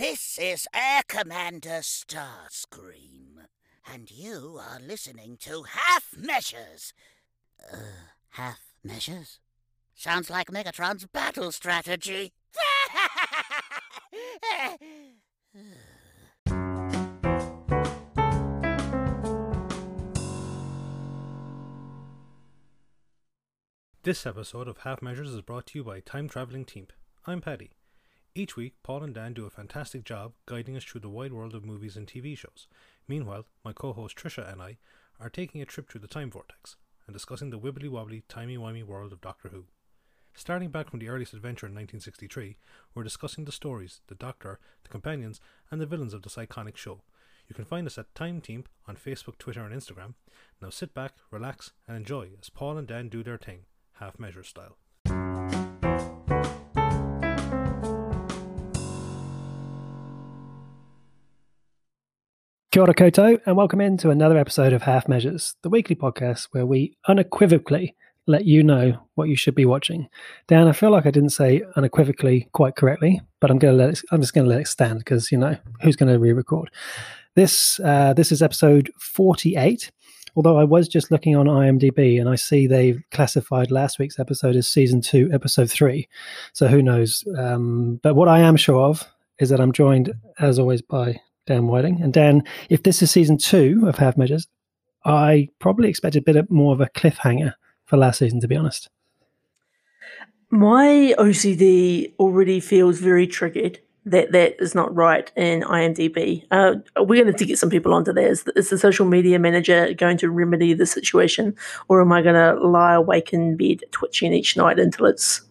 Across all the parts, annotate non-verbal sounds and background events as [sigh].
This is Air Commander Starscream, and you are listening to Half Measures. Uh, half measures? Sounds like Megatron's battle strategy. [laughs] This episode of Half Measures is brought to you by Time Traveling Team. I'm Paddy. Each week, Paul and Dan do a fantastic job guiding us through the wide world of movies and TV shows. Meanwhile, my co host Trisha and I are taking a trip through the time vortex and discussing the wibbly wobbly, timey wimey world of Doctor Who. Starting back from the earliest adventure in 1963, we're discussing the stories, the Doctor, the companions, and the villains of this iconic show. You can find us at Time Team on Facebook, Twitter, and Instagram. Now sit back, relax, and enjoy as Paul and Dan do their thing, half measure style. Kia ora koutou, and welcome into another episode of Half Measures, the weekly podcast where we unequivocally let you know what you should be watching. Dan, I feel like I didn't say unequivocally quite correctly, but I'm to let it, I'm just to let it stand because you know who's to re-record. This uh, this is episode 48. Although I was just looking on IMDb and I see they've classified last week's episode as season two, episode three. So who knows? Um, but what I am sure of is that I'm joined, as always, by Dan Whiting. And Dan, if this is season two of Half Measures, I probably expected a bit more of a cliffhanger for last season, to be honest. My OCD already feels very triggered that that is not right in IMDb. Uh, we're going to get some people onto there. Is, is the social media manager going to remedy the situation, or am I going to lie awake in bed twitching each night until it's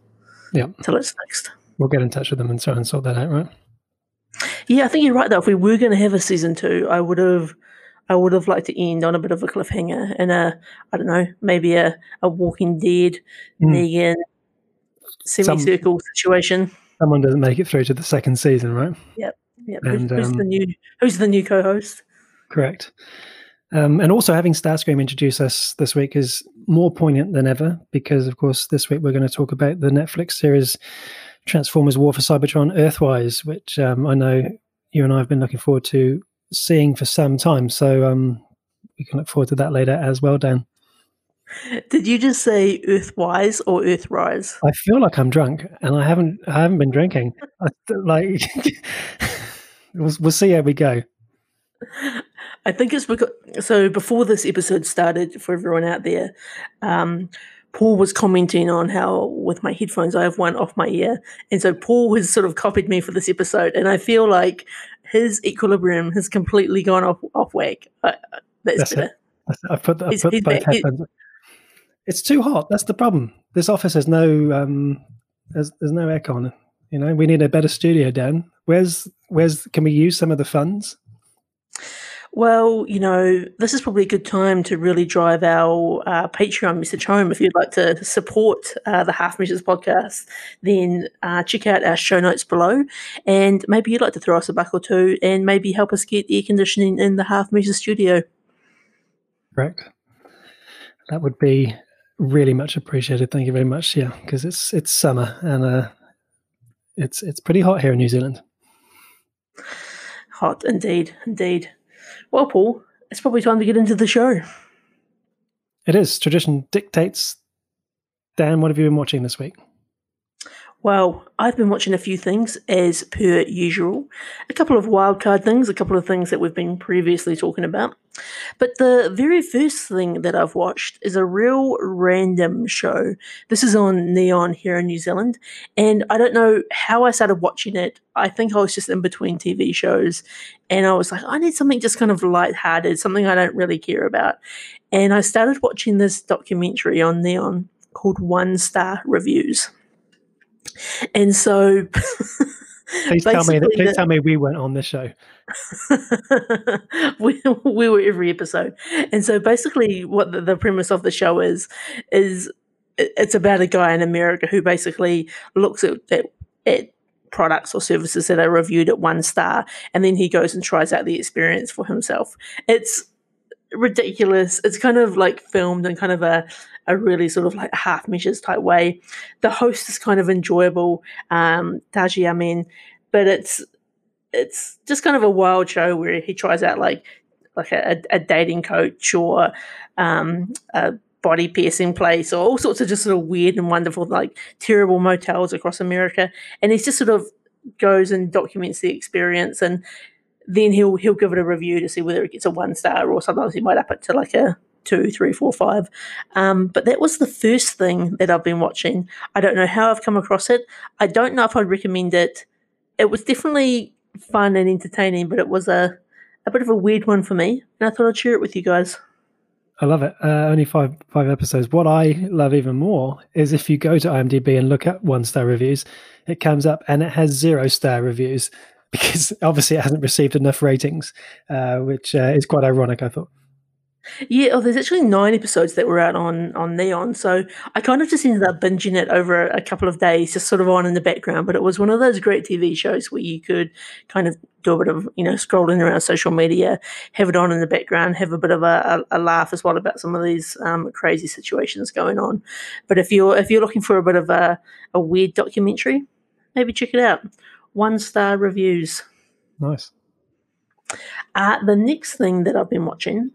yeah until it's fixed? We'll get in touch with them and try and sort that out, right? Yeah, I think you're right. Though, if we were going to have a season two, I would have. I would have liked to end on a bit of a cliffhanger and a, I don't know, maybe a, a Walking Dead, Mm. Negan semicircle situation. Someone doesn't make it through to the second season, right? Yep. Who's, And, who's um, the new Who's the new co-host? Correct. Um, and also having Starscream introduce us this week is more poignant than ever because, of course, this week we're going to talk about the Netflix series Transformers War for Cybertron Earthwise, which um, I know you and I have been looking forward to seeing for some time. So um, we can look forward to that later as well, Dan. Did you just say Earthwise or Earthrise? I feel like I'm drunk, and I haven't. I haven't been drinking. I, like, [laughs] we'll, we'll see how we go. I think it's because so before this episode started for everyone out there, um, Paul was commenting on how with my headphones I have one off my ear, and so Paul has sort of copied me for this episode, and I feel like his equilibrium has completely gone off off whack. That's, That's better. it. I put, I put both headphones. It's too hot. That's the problem. This office has no um, there's, there's no aircon. You know, we need a better studio, Dan. Where's where's can we use some of the funds? Well, you know, this is probably a good time to really drive our uh, Patreon message home. If you'd like to support uh, the Half Measures podcast, then uh, check out our show notes below. And maybe you'd like to throw us a buck or two and maybe help us get air conditioning in the Half Measures studio. Correct. That would be really much appreciated. Thank you very much. Yeah, because it's it's summer and uh, it's it's pretty hot here in New Zealand. Hot, indeed, indeed. Well, Paul, it's probably time to get into the show. It is tradition dictates. Dan, what have you been watching this week? Well, I've been watching a few things as per usual. A couple of wildcard things, a couple of things that we've been previously talking about. But the very first thing that I've watched is a real random show. This is on Neon here in New Zealand. And I don't know how I started watching it. I think I was just in between TV shows. And I was like, I need something just kind of lighthearted, something I don't really care about. And I started watching this documentary on Neon called One Star Reviews. And so, Please tell me that. Please the- tell me we weren't on the show. [laughs] we, we were every episode. And so basically what the, the premise of the show is is it's about a guy in America who basically looks at, at, at products or services that are reviewed at one star and then he goes and tries out the experience for himself. It's ridiculous. It's kind of like filmed in kind of a a really sort of like half measures type way. The host is kind of enjoyable, um, Taji Amin, but it's it's just kind of a wild show where he tries out like like a, a dating coach or um, a body piercing place or all sorts of just sort of weird and wonderful like terrible motels across America, and he's just sort of goes and documents the experience and then he'll he'll give it a review to see whether it gets a one star or sometimes he might up it to like a two, three, four, five. Um, but that was the first thing that I've been watching. I don't know how I've come across it. I don't know if I'd recommend it. It was definitely fun and entertaining, but it was a a bit of a weird one for me, and I thought I'd share it with you guys. I love it. Uh, only five five episodes. What I love even more is if you go to IMDb and look at one star reviews, it comes up and it has zero star reviews because obviously it hasn't received enough ratings, uh, which uh, is quite ironic. I thought. Yeah, oh, there's actually nine episodes that were out on on Neon, so I kind of just ended up binging it over a, couple of days, just sort of on in the background. But it was one of those great TV shows where you could kind of do a bit of you know scrolling around social media, have it on in the background, have a bit of a, a, a laugh as well about some of these um, crazy situations going on. But if you're if you're looking for a bit of a, a weird documentary, maybe check it out. One star reviews. Nice. Uh, the next thing that I've been watching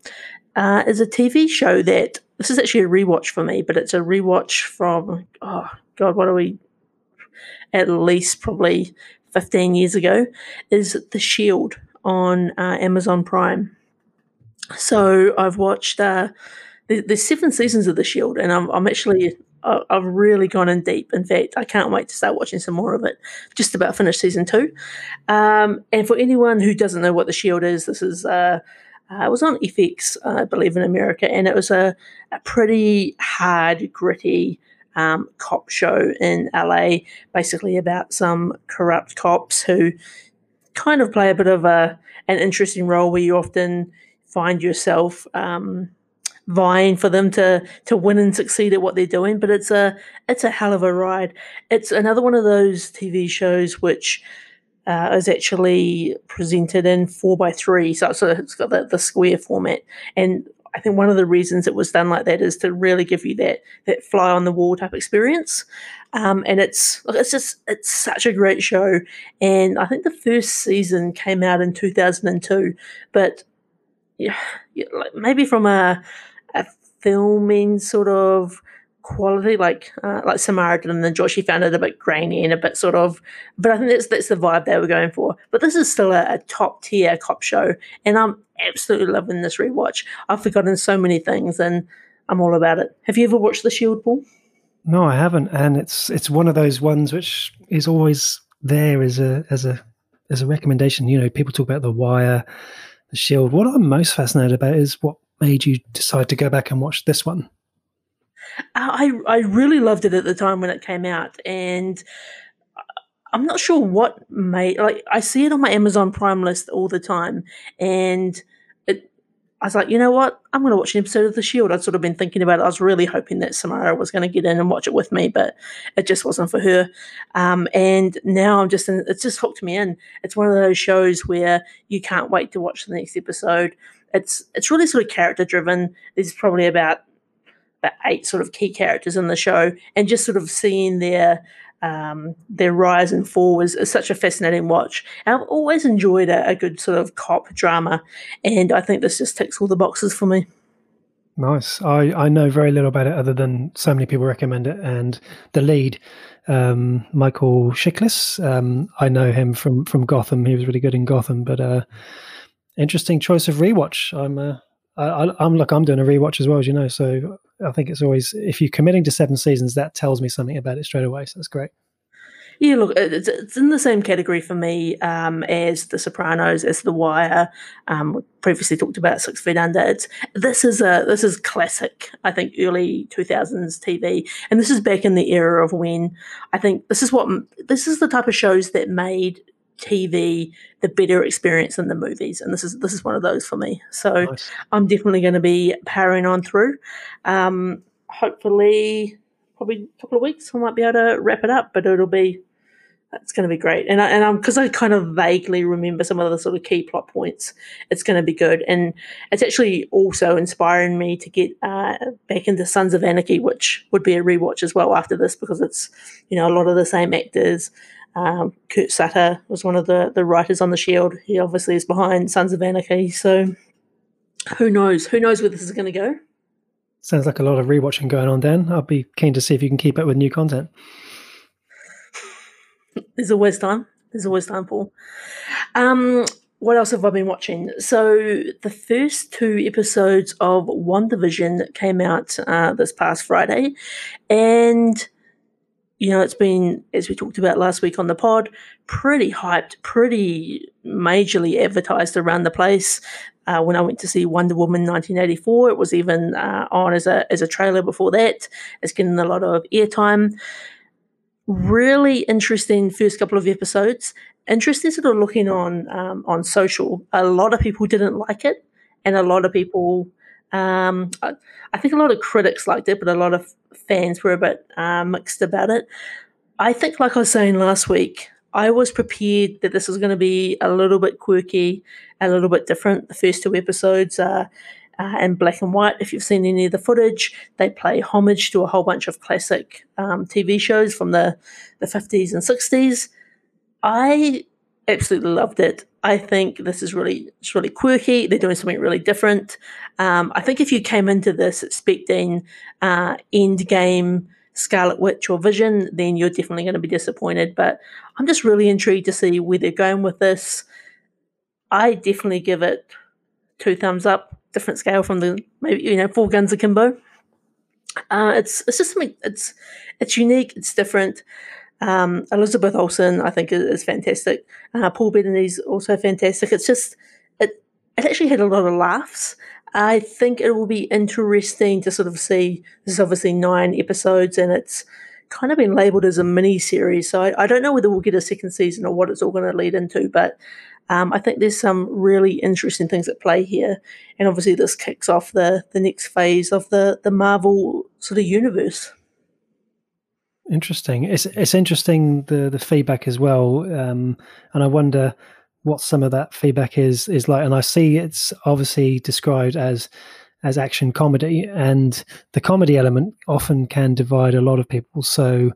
uh, is a TV show that this is actually a rewatch for me, but it's a rewatch from oh god, what are we? At least probably fifteen years ago. Is The Shield on uh, Amazon Prime? So I've watched. Uh, there's seven seasons of The Shield, and I'm, I'm actually I've really gone in deep. In fact, I can't wait to start watching some more of it. Just about finished season two. Um, and for anyone who doesn't know what The Shield is, this is uh, uh, it was on FX, I believe, in America, and it was a, a pretty hard, gritty um, cop show in LA, basically about some corrupt cops who kind of play a bit of a an interesting role where you often find yourself um, vying for them to to win and succeed at what they're doing. But it's a it's a hell of a ride. It's another one of those TV shows which uh, is actually presented in four by three, so, so it's got the, the square format. And I think one of the reasons it was done like that is to really give you that that fly on the wall type experience. Um, and it's it's just it's such a great show. And I think the first season came out in two thousand and two, but yeah, yeah, like maybe from a a filming sort of quality, like uh, like Samaritan and the Joy. She found it a bit grainy and a bit sort of, but I think that's that's the vibe they were going for. But this is still a, a top tier cop show, and I'm absolutely loving this rewatch. I've forgotten so many things, and I'm all about it. Have you ever watched The Shield, Paul? No, I haven't, and it's it's one of those ones which is always there as a as a as a recommendation. You know, people talk about The Wire, The Shield. What I'm most fascinated about is what made you decide to go back and watch this one. I I really loved it at the time when it came out, and I'm not sure what made like I see it on my Amazon Prime list all the time, and it. I was like, you know what? I'm going to watch an episode of The Shield. I'd sort of been thinking about it. I was really hoping that Samara was going to get in and watch it with me, but it just wasn't for her. Um, and now I'm just, in, it's just hooked me in. It's one of those shows where you can't wait to watch the next episode. It's it's really sort of character driven. There's probably about about eight sort of key characters in the show, and just sort of seeing their um, their rise and fall was, is such a fascinating watch. And I've always enjoyed a, a, good sort of cop drama, and I think this just ticks all the boxes for me. Nice. I, I know very little about it other than so many people recommend it, and the lead, um, Michael Chiklis. Um, I know him from from Gotham. He was really good in Gotham, but uh, interesting choice of rewatch. I'm uh, I, am look, I'm doing a rewatch as well, as you know. So I think it's always if you're committing to seven seasons, that tells me something about it straight away. So that's great. Yeah, look, it's, it's in the same category for me um, as The Sopranos, as The Wire. Um, previously talked about Six Feet Under. It's this is a this is classic. I think early two thousands TV, and this is back in the era of when I think this is what this is the type of shows that made TV the better experience than the movies, and this is this is one of those for me. So nice. I'm definitely going to be powering on through. Um, hopefully, probably a couple of weeks I might be able to wrap it up, but it'll be it's going to be great. And I, and I'm because I kind of vaguely remember some of the sort of key plot points. It's going to be good, and it's actually also inspiring me to get uh, back into Sons of Anarchy, which would be a rewatch as well after this because it's you know a lot of the same actors Um, Kurt Sutter was one of the, the writers on The Shield. He obviously is behind Sons of Anarchy. So who knows? Who knows where this is going to go? Sounds like a lot of rewatching going on, Dan. I'll be keen to see if you can keep up with new content. [laughs] There's always time. There's always time, Paul. Um, what else have I been watching? So the first two episodes of WandaVision came out uh, this past Friday, and you know it's been as we talked about last week on the pod, pretty hyped, pretty majorly advertised around the place. Uh, when I went to see Wonder Woman 1984, it was even uh, on as a as a trailer before that. It's getting a lot of airtime really interesting first couple of episodes. Interesting sort of looking on um, on social. A lot of people didn't like it, and a lot of people, um, I, think a lot of critics liked it, but a lot of fans were a bit uh, mixed about it. I think, like I was saying last week, I was prepared that this was going to be a little bit quirky, a little bit different. The first two episodes are uh, in black and white. If you've seen any of the footage, they play homage to a whole bunch of classic um, TV shows from the, the 50s and 60s. I absolutely loved it. I think this is really it's really quirky. They're doing something really different. Um, I think if you came into this expecting uh, end game Scarlet Witch or Vision, then you're definitely going to be disappointed. But I'm just really intrigued to see where they're going with this. I definitely give it two thumbs up different scale from the maybe you know four guns akimbo. Uh, it's it's just something it's it's unique, it's different. Um, Elizabeth Olsen, I think, is, is fantastic. Uh, Paul is also fantastic. It's just it it actually had a lot of laughs. I think it will be interesting to sort of see. This is obviously nine episodes, and it's kind of been labelled as a mini series. So I, I, don't know whether we'll get a second season or what it's all going to lead into. But um, I think there's some really interesting things at play here, and obviously this kicks off the the next phase of the the Marvel sort of universe. Interesting. It's it's interesting the the feedback as well, um, and I wonder what some of that feedback is is like. And I see it's obviously described as as action comedy, and the comedy element often can divide a lot of people. So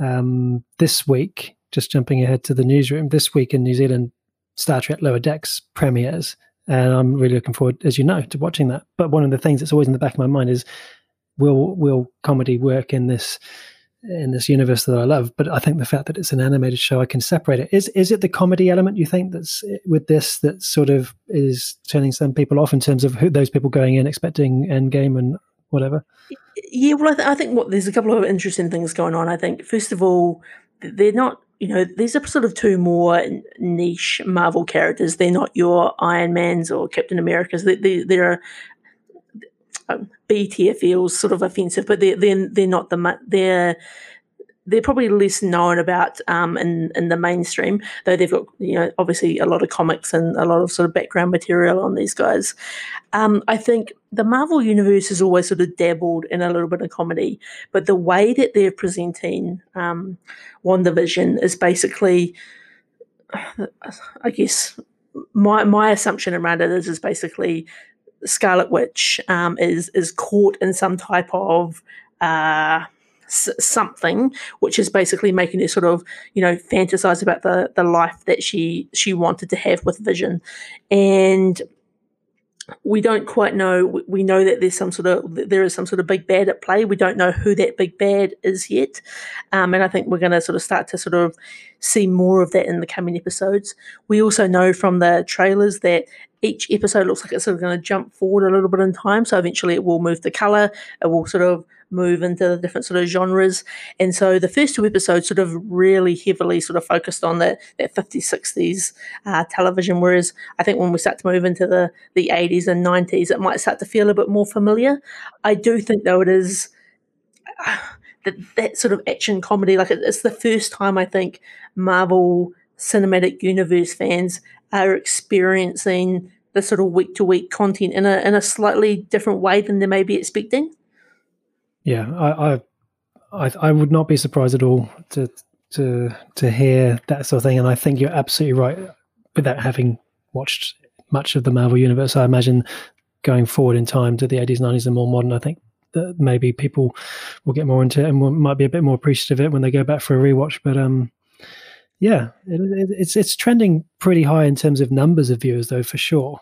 um, this week, just jumping ahead to the newsroom, this week in New Zealand, Star Trek Lower Decks premieres, and I'm really looking forward, as you know, to watching that. But one of the things that's always in the back of my mind is, will will comedy work in this in this universe that I love? But I think the fact that it's an animated show, I can separate it. Is is it the comedy element you think that's eh, with this that sort of is turning some people off in terms of who, those people going in expecting Endgame and whatever? Yeah, well, I, th- I think what there's a couple of interesting things going on. I think first of all, they're not you know, these are sort of two more niche Marvel characters. They're not your Iron Mans or Captain Americas. They, they, they're um, B tier feels sort of offensive, but they're, they're, they're not the, they're, they're probably less known about um, in in the mainstream, though they've got you know obviously a lot of comics and a lot of sort of background material on these guys. Um, I think the Marvel universe has always sort of dabbled in a little bit of comedy, but the way that they're presenting um, WandaVision is basically, I guess, my my assumption around it is is basically Scarlet Witch um, is is caught in some type of uh, something, which is basically making her sort of, you know, fantasize about the the life that she she wanted to have with Vision, and we don't quite know. We know that there's some sort of there is some sort of big bad at play. We don't know who that big bad is yet, um, and I think we're going to sort of start to sort of see more of that in the coming episodes. We also know from the trailers that each episode looks like it's sort of going to jump forward a little bit in time. So eventually, it will move the color. It will sort of move into the different sort of genres. And so the first two episodes sort of really heavily sort of focused on that, that 50s, 60s uh, television. Whereas I think when we start to move into the, the 80s and 90s, it might start to feel a bit more familiar. I do think, though, it is. [sighs] That, that sort of action comedy, like it's the first time I think Marvel Cinematic Universe fans are experiencing the sort of week to week content in a in a slightly different way than they may be expecting. Yeah, I, I, I, would not be surprised at all to to to hear that sort of thing, and I think you're absolutely right. Without having watched much of the Marvel universe, I imagine going forward in time to the 80s, 90s, and more modern, I think that maybe people will get more into it and might be a bit more appreciative of it when they go back for a rewatch. But um, Yeah, it, it, it's it's trending pretty high in terms of numbers of viewers, though, for sure.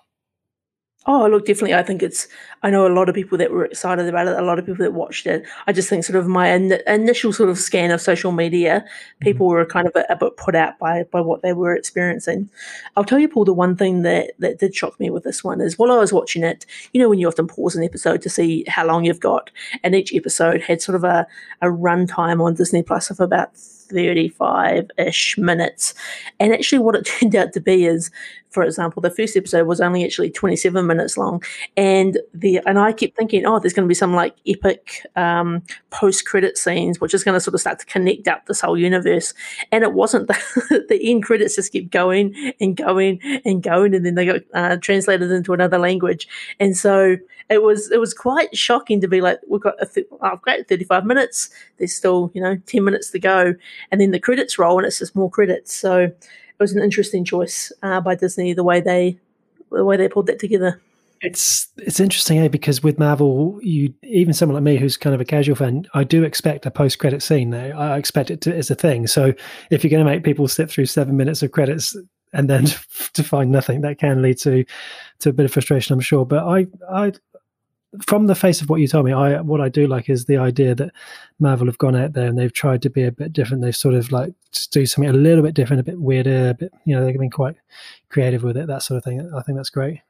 Oh, look, definitely. I think it's. I know a lot of people that were excited about it. A lot of people that watched it. I just think sort of my in, initial sort of scan of social media, people mm-hmm. were kind of a, a, bit put out by by what they were experiencing. I'll tell you, Paul, the one thing that that did shock me with this one is while I was watching it, you know, when you often pause an episode to see how long you've got, and each episode had sort of a a runtime on Disney Plus of about 35 ish minutes. And actually, what it [laughs] turned out to be is, for example, the first episode was only actually 27 minutes long. And the and I kept thinking, oh, there's going to be some like epic um, post credit scenes, which is going to sort of start to connect up this whole universe. And it wasn't. The, [laughs] the end credits just kept going and going and going. And then they got uh, translated into another language. And so it was it was quite shocking to be like we've got a th- oh, great 35 minutes there's still you know 10 minutes to go and then the credits roll and it's just more credits so it was an interesting choice uh, by disney the way they the way they pulled that together. It's it's interesting eh? because with marvel you even someone like me who's kind of a casual fan i do expect a post-credit scene now i expect it to as a thing. So if you're going to make people sit through seven minutes of credits and then [laughs] to find nothing that can lead to to a bit of frustration i'm sure. But i i from the face of what you told me, I what I do like is the idea that Marvel have gone out there and they've tried to be a bit different. They've sort of like just do something a little bit different, a bit weirder, a bit you know they've been quite creative with it, that sort of thing. I think that's great.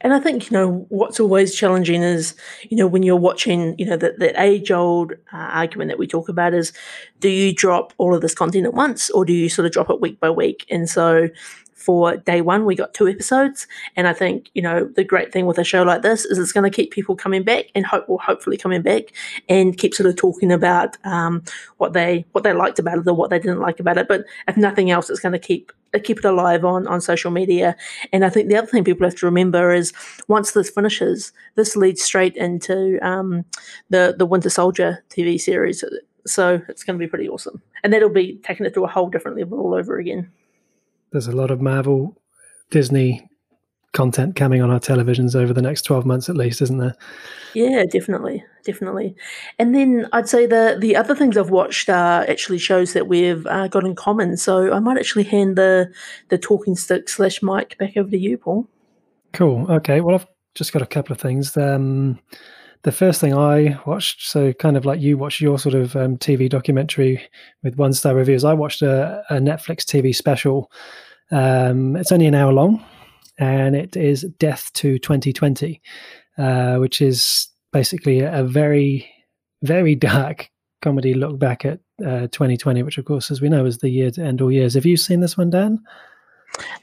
And I think, you know, what's always challenging is, you know, when you're watching, you know, that, that age old uh, argument that we talk about is do you drop all of this content at once or do you sort of drop it week by week? And so for day one, we got two episodes. And I think, you know, the great thing with a show like this is it's going to keep people coming back and hope will hopefully coming back and keep sort of talking about um, what they what they liked about it or what they didn't like about it. But if nothing else, it's going to keep keep it alive on on social media. And I think the other thing people have to remember is once this finishes, this leads straight into um, the the Winter Soldier TV series. So it's going to be pretty awesome, and that'll be taking it to a whole different level all over again there's a lot of Marvel, Disney content coming on our televisions over the next 12 months at least, isn't there? Yeah, definitely. Definitely. And then I'd say the the other things I've watched are actually shows that we've uh, got in common. So I might actually hand the the talking stick slash mic back over to you, Paul. Cool. Okay. Well, I've just got a couple of things. Um, the first thing I watched, so kind of like you watched your sort of um, TV documentary with one star reviews, I watched a, a Netflix TV special. Um, it's only an hour long, and it is Death to 2020, uh, which is basically a very, very dark comedy look back at uh, 2020, which, of course, as we know, is the year to end all years. Have you seen this one, Dan?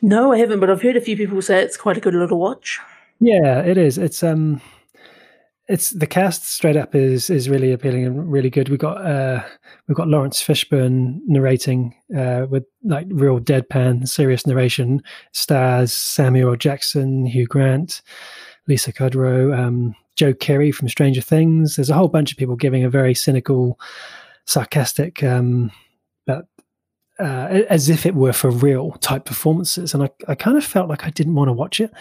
No, I haven't, but I've heard a few people say it's quite a good little watch. Yeah, it is. It's um it's the cast straight up is is really appealing and really good. We got uh, we've got Laurence Fishburne narrating uh, with like real deadpan, serious narration. Stars Samuel Jackson, Hugh Grant, Lisa Kudrow, um, Joe Keery from Stranger Things. There's a whole bunch of people giving a very cynical, sarcastic, um, but uh, as if it were for real type performances. And I, I kind of felt like I didn't want to watch it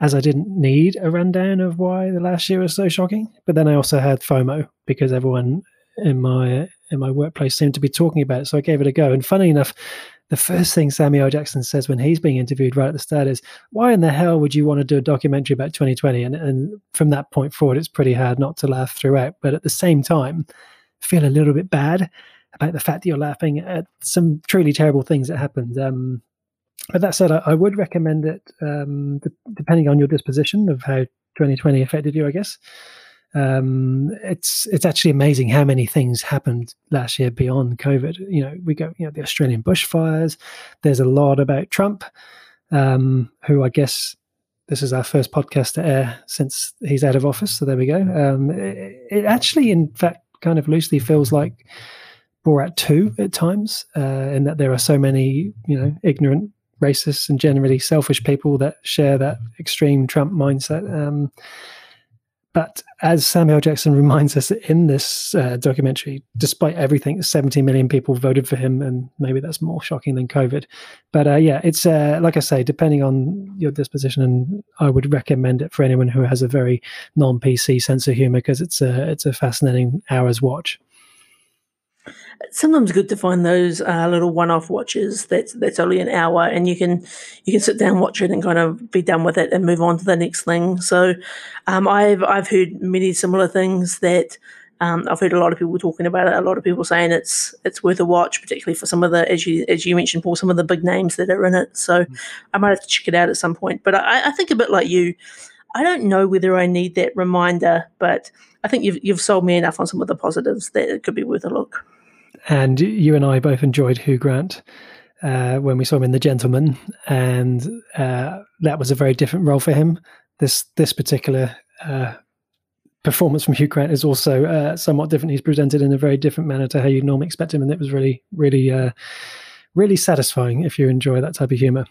as I didn't need a rundown of why the last year was so shocking. But then I also had FOMO because everyone in my in my workplace seemed to be talking about it, so I gave it a go. And funny enough, the first thing Samuel Jackson says when he's being interviewed right at the start is, "Why in the hell would you want to do a documentary about 2020?" And and from that point forward, it's pretty hard not to laugh throughout. But at the same time, feel a little bit bad about the fact that you're laughing at some truly terrible things that happened. Um, but that said, I, I would recommend it um, depending on your disposition of how 2020 affected you, I guess. Um, it's it's actually amazing how many things happened last year beyond COVID. You know, we go, you know, the Australian bushfires. There's a lot about Trump, um, who I guess this is our first podcast to air since he's out of office. So there we go. Um, it, it, actually, in fact, kind of loosely feels like Borat 2 at times, uh, in that there are so many, you know, ignorant racists and generally selfish people that share that extreme Trump mindset. Um, but as Samuel Jackson [laughs] reminds us in this uh, documentary, despite everything, 70 million people voted for him, and maybe that's more shocking than COVID. But uh, yeah, it's uh, like I say, depending on your disposition, and I would recommend it for anyone who has a very non-PC sense of humor because it's a it's a fascinating hour's watch. Sometimes good to find those uh, little one-off watches that's that's only an hour and you can you can sit down watch it and kind of be done with it and move on to the next thing. So um, I've I've heard many similar things that um, I've heard a lot of people talking about it a lot of people saying it's it's worth a watch particularly for some of the as you as you mentioned Paul some of the big names that are in it. So mm. I might have to check it out at some point. But I, I think a bit like you I don't know whether I need that reminder but I think you've you've sold me enough on some of the positives that it could be worth a look and you and I both enjoyed Hugh Grant uh, when we saw him in The Gentlemen, and uh, that was a very different role for him. This this particular uh, performance from Hugh Grant is also uh, somewhat different. He's presented in a very different manner to how you'd normally expect him, and it was really, really, uh, really satisfying if you enjoy that type of humor.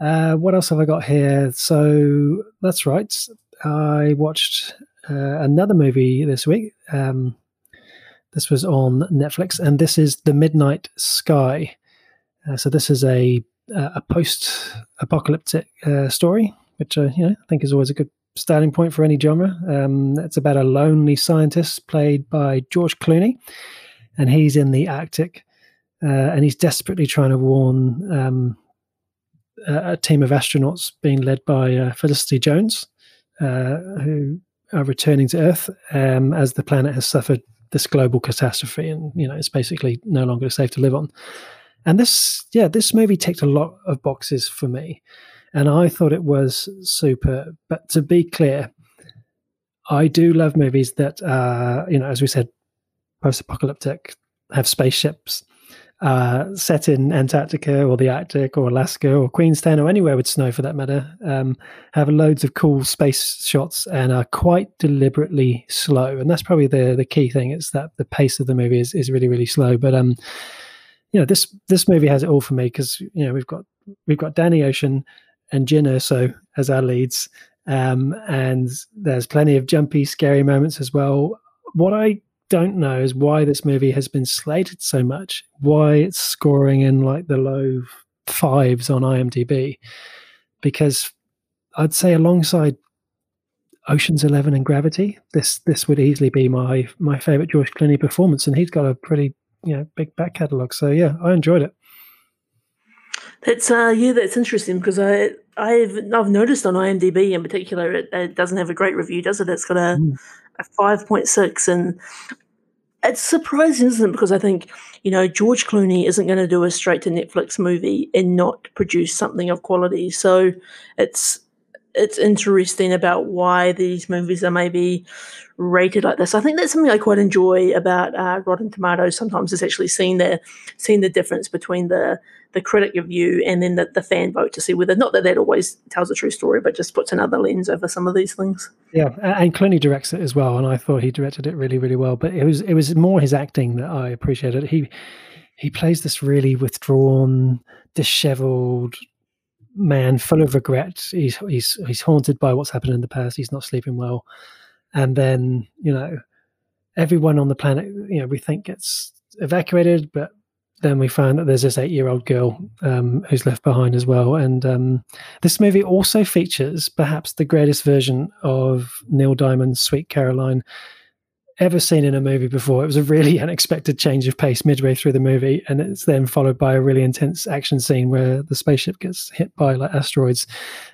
Uh, what else have I got here? So that's right. I watched another movie this week. Um, this was on Netflix, and this is The Midnight Sky. Uh, so this is a a post-apocalyptic uh, story, which uh, you know I think is always a good starting point for any genre. Um, it's about a lonely scientist played by George Clooney, and he's in the Arctic, uh, and he's desperately trying to warn um, a, a, team of astronauts being led by uh, Felicity Jones, uh, who are returning to Earth um, as the planet has suffered this global catastrophe, and you know it's basically no longer safe to live on. And this, yeah, this movie ticked a lot of boxes for me, and I thought it was super. But to be clear, I do love movies that, uh, you know, as we said, post-apocalyptic, have spaceships, uh, set in Antarctica or the Arctic or Alaska or Queenstown or anywhere with snow for that matter, um, have loads of cool space shots and are quite deliberately slow. And that's probably the the key thing is that the pace of the movie is, is really really slow. But um, you know this this movie has it all for me because you know we've got we've got Danny Ocean and Jyn Erso as our leads. Um, and there's plenty of jumpy, scary moments as well. What I don't know is why this movie has been slated so much, why it's scoring in like the low fives on IMDb. Because I'd say alongside Ocean's Eleven and Gravity, this this would easily be my my favorite George Clooney performance, and he's got a pretty you know big back catalogue. So yeah, I enjoyed it. That's uh yeah, that's interesting because I I've I've noticed on IMDb in particular it, it doesn't have a great review, does it? It's got a mm a 5.6 and it's surprising, isn't it? Because I think, you know, George Clooney isn't going to do a straight to Netflix movie and not produce something of quality. So it's it's interesting about why these movies are maybe rated like this. I think that's something I quite enjoy about uh, Rotten Tomatoes. Sometimes is actually seeing the seeing the difference between the the critic review and then the, the fan vote to see whether not that that always tells a true story, but just puts another lens over some of these things. Yeah, and Clooney directs it as well, and I thought he directed it really really well. But it was it was more his acting that I appreciated. He he plays this really withdrawn, dishevelled man full of regret. He's he's he's haunted by what's happened in the past. He's not sleeping well, and then you know everyone on the planet, you know, we think gets evacuated, but then we find that there's this eight-year-old girl um, who's left behind as well. And um, this movie also features perhaps the greatest version of Neil Diamond's "Sweet Caroline." ever seen in a movie before. It was a really [laughs] unexpected change of pace midway through the movie, and it's then followed by a really intense action scene where the spaceship gets hit by like asteroids.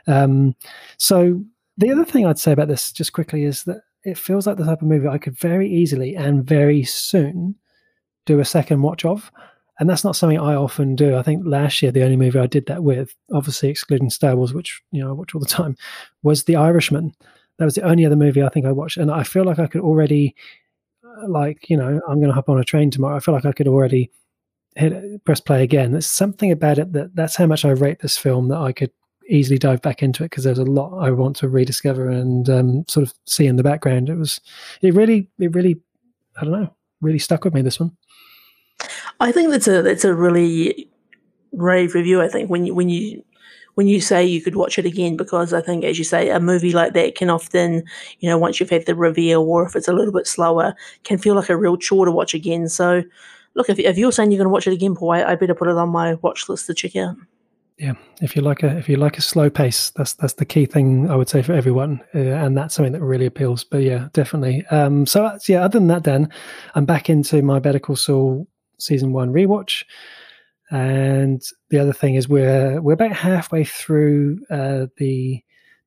Um, so the other thing I'd say about this, just quickly, is that it feels like the type of movie I could very easily and very soon do a second watch of. And that's not something I often do. I think last year the only movie I did that with, obviously excluding Star Wars, which you know I watch all the time, was The Irishman that was the only other movie I think I watched, and I feel like I could already, uh, like you know, I'm going to hop on a train tomorrow. I feel like I could already hit press play again. There's something about it that that's how much I rate this film that I could easily dive back into it because there's a lot I want to rediscover and um, sort of see in the background. It was, it really, it really, I don't know, really stuck with me. This one. I think that's a that's a really rave review. I think when you when you when you say you could watch it again, because I think, as you say, a movie like that can often, you know, once you've had the reveal or if it's a little bit slower, can feel like a real chore to watch again. So, look, if, if you're saying you're going to watch it again, Paul, I, I better put it on my watch list to check out. Yeah, if you like a if you like a slow pace, that's that's the key thing I would say for everyone, uh, and that's something that really appeals. But yeah, definitely. Um, so uh, yeah, other than that, then I'm back into my Better Call Saul season one rewatch, and the other thing is we're we're about halfway through uh, the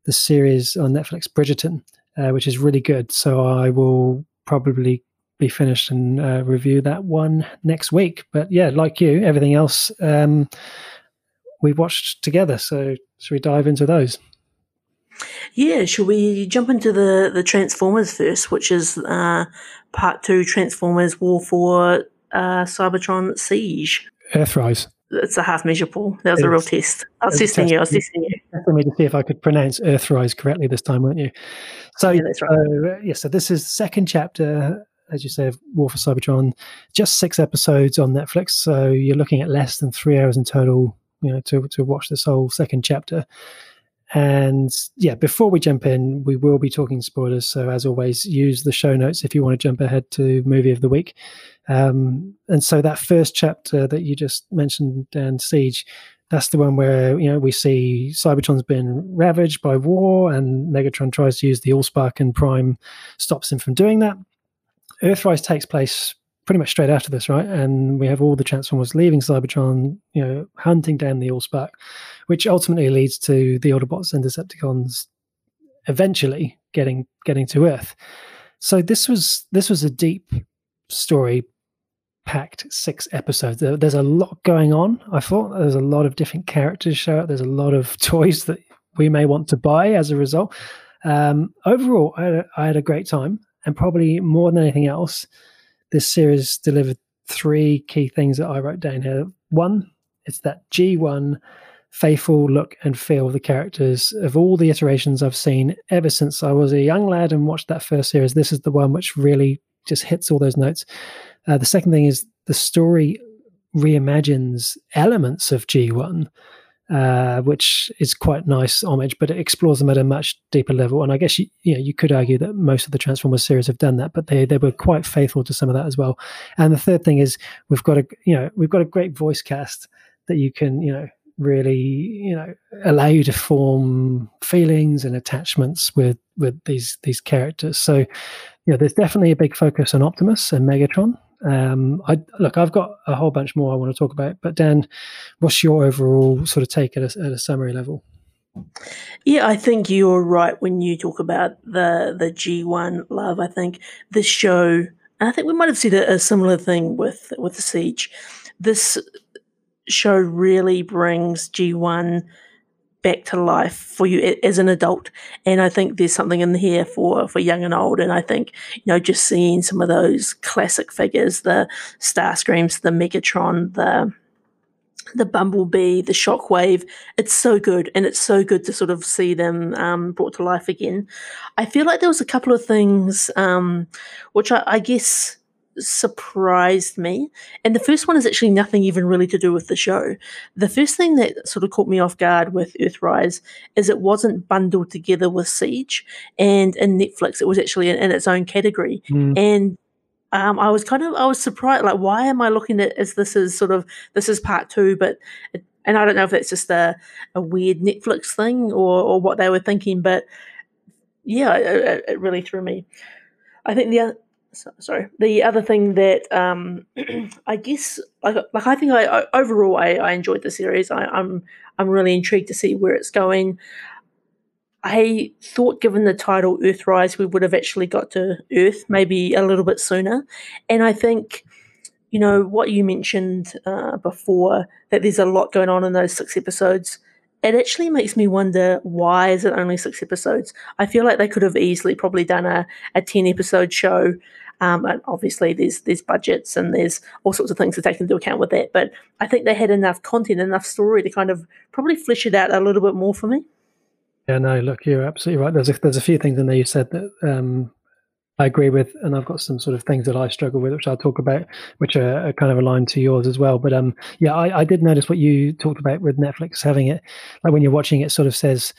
the series on Netflix, Bridgerton, uh, which is really good. So I will probably be finished and uh, review that one next week. But yeah, like you, everything else. Um, we watched together. So should we dive into those? Yeah, should we jump into the, the Transformers first, which is uh, part two Transformers War for uh, Cybertron Siege? Earthrise. It's a half measure, Paul. That was it's, a real test. I was testing you. I was testing you. Testing me to see if I could pronounce Earthrise correctly this time, weren't you? So, yeah, that's right. Uh, yeah, so this is second chapter, as you say, of War for Cybertron. Just six episodes on Netflix, so you're looking at less than three hours in total you know to to watch this whole second chapter. And yeah, before we jump in, we will be talking spoilers. So as always, use the show notes if you want to jump ahead to movie of the week. Um, and so that first chapter that you just mentioned, Dan Siege, that's the one where you know we see Cybertron's been ravaged by war, and Megatron tries to use the Allspark, and Prime stops him from doing that. Earthrise takes place pretty much straight after this, right? And we have all the Transformers leaving Cybertron, you know, hunting down the Allspark, which ultimately leads to the Autobots and Decepticons eventually getting getting to Earth. So this was this was a deep story packed six episodes. There's a lot going on. I thought there's a lot of different characters show up. There's a lot of [laughs] toys that we may want to buy as a result. Um, overall, I had, a, I had a great time, and probably more than anything else, this series delivered three key things that I wrote down here. One, it's that G1 faithful look and feel of the characters of all the iterations I've seen ever since I was a young lad and watched that first series. This is the one which really just hits all those notes. Uh, the second thing is the story reimagines elements of G1 uh, which is quite nice homage, but it explores them at a much deeper level. And I guess you, you, know, you could argue that most of the Transformers series have done that, but they they were quite faithful to some of that as well. And the third thing is we've got a you know we've got a great voice cast that you can you know really you know allow you to form feelings and attachments with with these these characters. So you know there's definitely a big focus on Optimus and Megatron. Um, I look, I've got a whole bunch more I want to talk about, but Dan, what's your overall sort of take at a, at a summary level? Yeah, I think you're right when you talk about the the G1 love. I think this show, and I think we might have said a, a similar thing with with the Siege. This show really brings G1 back to life for you as an adult. And I think there's something in here for, for young and old. And I think, you know, just seeing some of those classic figures, the Starscreams, the Megatron, the the Bumblebee, the Shockwave, it's so good, and it's so good to sort of see them um, brought to life again. I feel like there was a couple of things um, which I, I guess surprised me. And the first one is actually nothing even really to do with the show. The first thing that sort of caught me off guard with Earthrise is it wasn't bundled together with Siege. And in Netflix, it was actually in, in its own category. Mm. And um, I was kind of I was surprised. Like, why am I looking at as this is sort of this is part two, but it, and I don't know if that's just a, a weird Netflix thing or or what they were thinking, but yeah, it, it really threw me. I think the so, sorry. The other thing that um, [clears throat] I guess, like, like I think I, I overall I, I, enjoyed the series. I, I'm I'm really intrigued to see where it's going. I thought, given the title Earthrise, we would have actually got to Earth maybe a little bit sooner. And I think, you know, what you mentioned uh, before that there's a lot going on in those six episodes it actually makes me wonder why is it only six episodes i feel like they could have easily probably done a, a 10 episode show um, and obviously, there's there's budgets and there's all sorts of things to take into account with that. But I think they had enough content, enough story to kind of probably flesh it out a little bit more for me. Yeah, no, look, you're absolutely right. There's a, there's a few things in there you said that um, I agree with, and I've got some sort of things that I struggle with, which I'll talk about, which are, kind of aligned to yours as well. But um, yeah, I, I, did notice what you talked about with Netflix having it, like when you're watching it, sort of says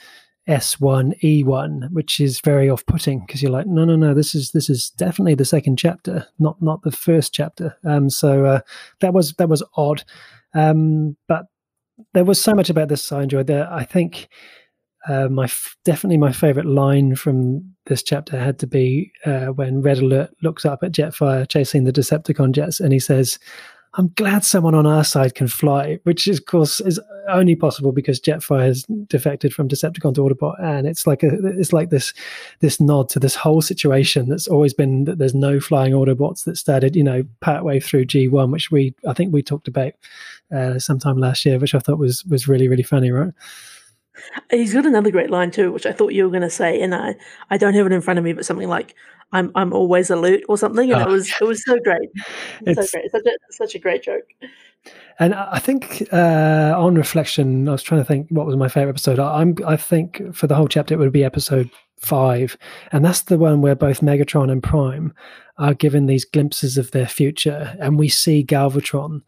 S1 E1 which is very off-putting because you're like no no no this is this is definitely the second chapter not not the first chapter um so uh, that was that was odd um but there was so much about this I enjoyed. There, I think uh, my definitely my favorite line from this chapter had to be uh, when Red Alert looks up at Jetfire chasing the Decepticon jets, and he says, "I'm glad someone on our side can fly," which is, of course is only possible because Jetfire has defected from Decepticon to Autobot, and it's like a it's like this this nod to this whole situation that's always been that there's no flying Autobots that started, you know, part way through G1, which we I think we talked about uh, sometime last year, which I thought was was really really funny, right? He's got another great line too, which I thought you were going to say, and I, I don't have it in front of me, but something like "I'm I'm always alert" or something, and oh. it was it was so great, it's, so great, such a such a great joke. And I think uh, on reflection, I was trying to think what was my favorite episode. I, I'm I think for the whole chapter it would be episode five, and that's the one where both Megatron and Prime are given these glimpses of their future, and we see Galvatron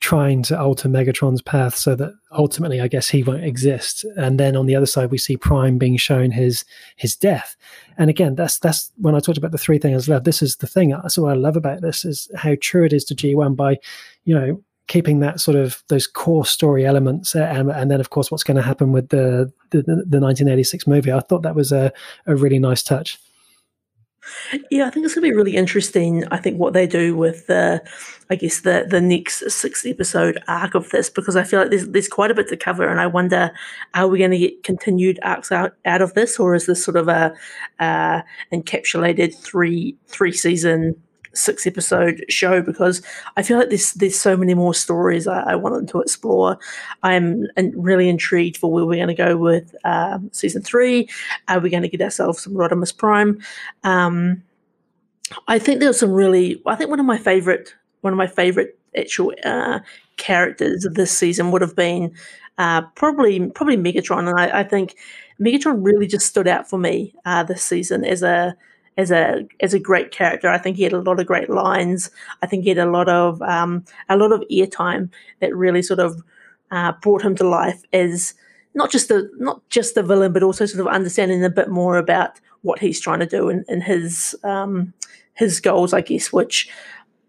trying to alter Megatron's path so that ultimately, I guess, he won't exist. And then on the other side, we see Prime being shown his his death. And again, that's that's when I talked about the three things love. This is the thing. That's what I love about this is how true it is to G1 by, you know, keeping that sort of those core story elements and, and then of course what's going to happen with the, the the 1986 movie i thought that was a, a really nice touch yeah, I think it's going to be really interesting. I think what they do with the, I guess the the next six episode arc of this because I feel like there's there's quite a bit to cover, and I wonder, are we going to get continued arcs out out of this, or is this sort of a uh, encapsulated three three season six episode show because I feel like there's there's so many more stories I, I want them to explore. I'm really intrigued for where we're going to go with um, season three. Are we going to get ourselves some Rodimus Prime? Um, I think there was some really. I think one of my favorite one of my favorite actual uh, characters of this season would have been uh, probably probably Megatron, and I, I, think Megatron really just stood out for me uh, this season as a as a as a great character. I think he had a lot of great lines. I think he had a lot of um, a lot of airtime that really sort of uh, brought him to life as not just the not just the villain, but also sort of understanding a bit more about what he's trying to do and, and his um, his goals, I guess. Which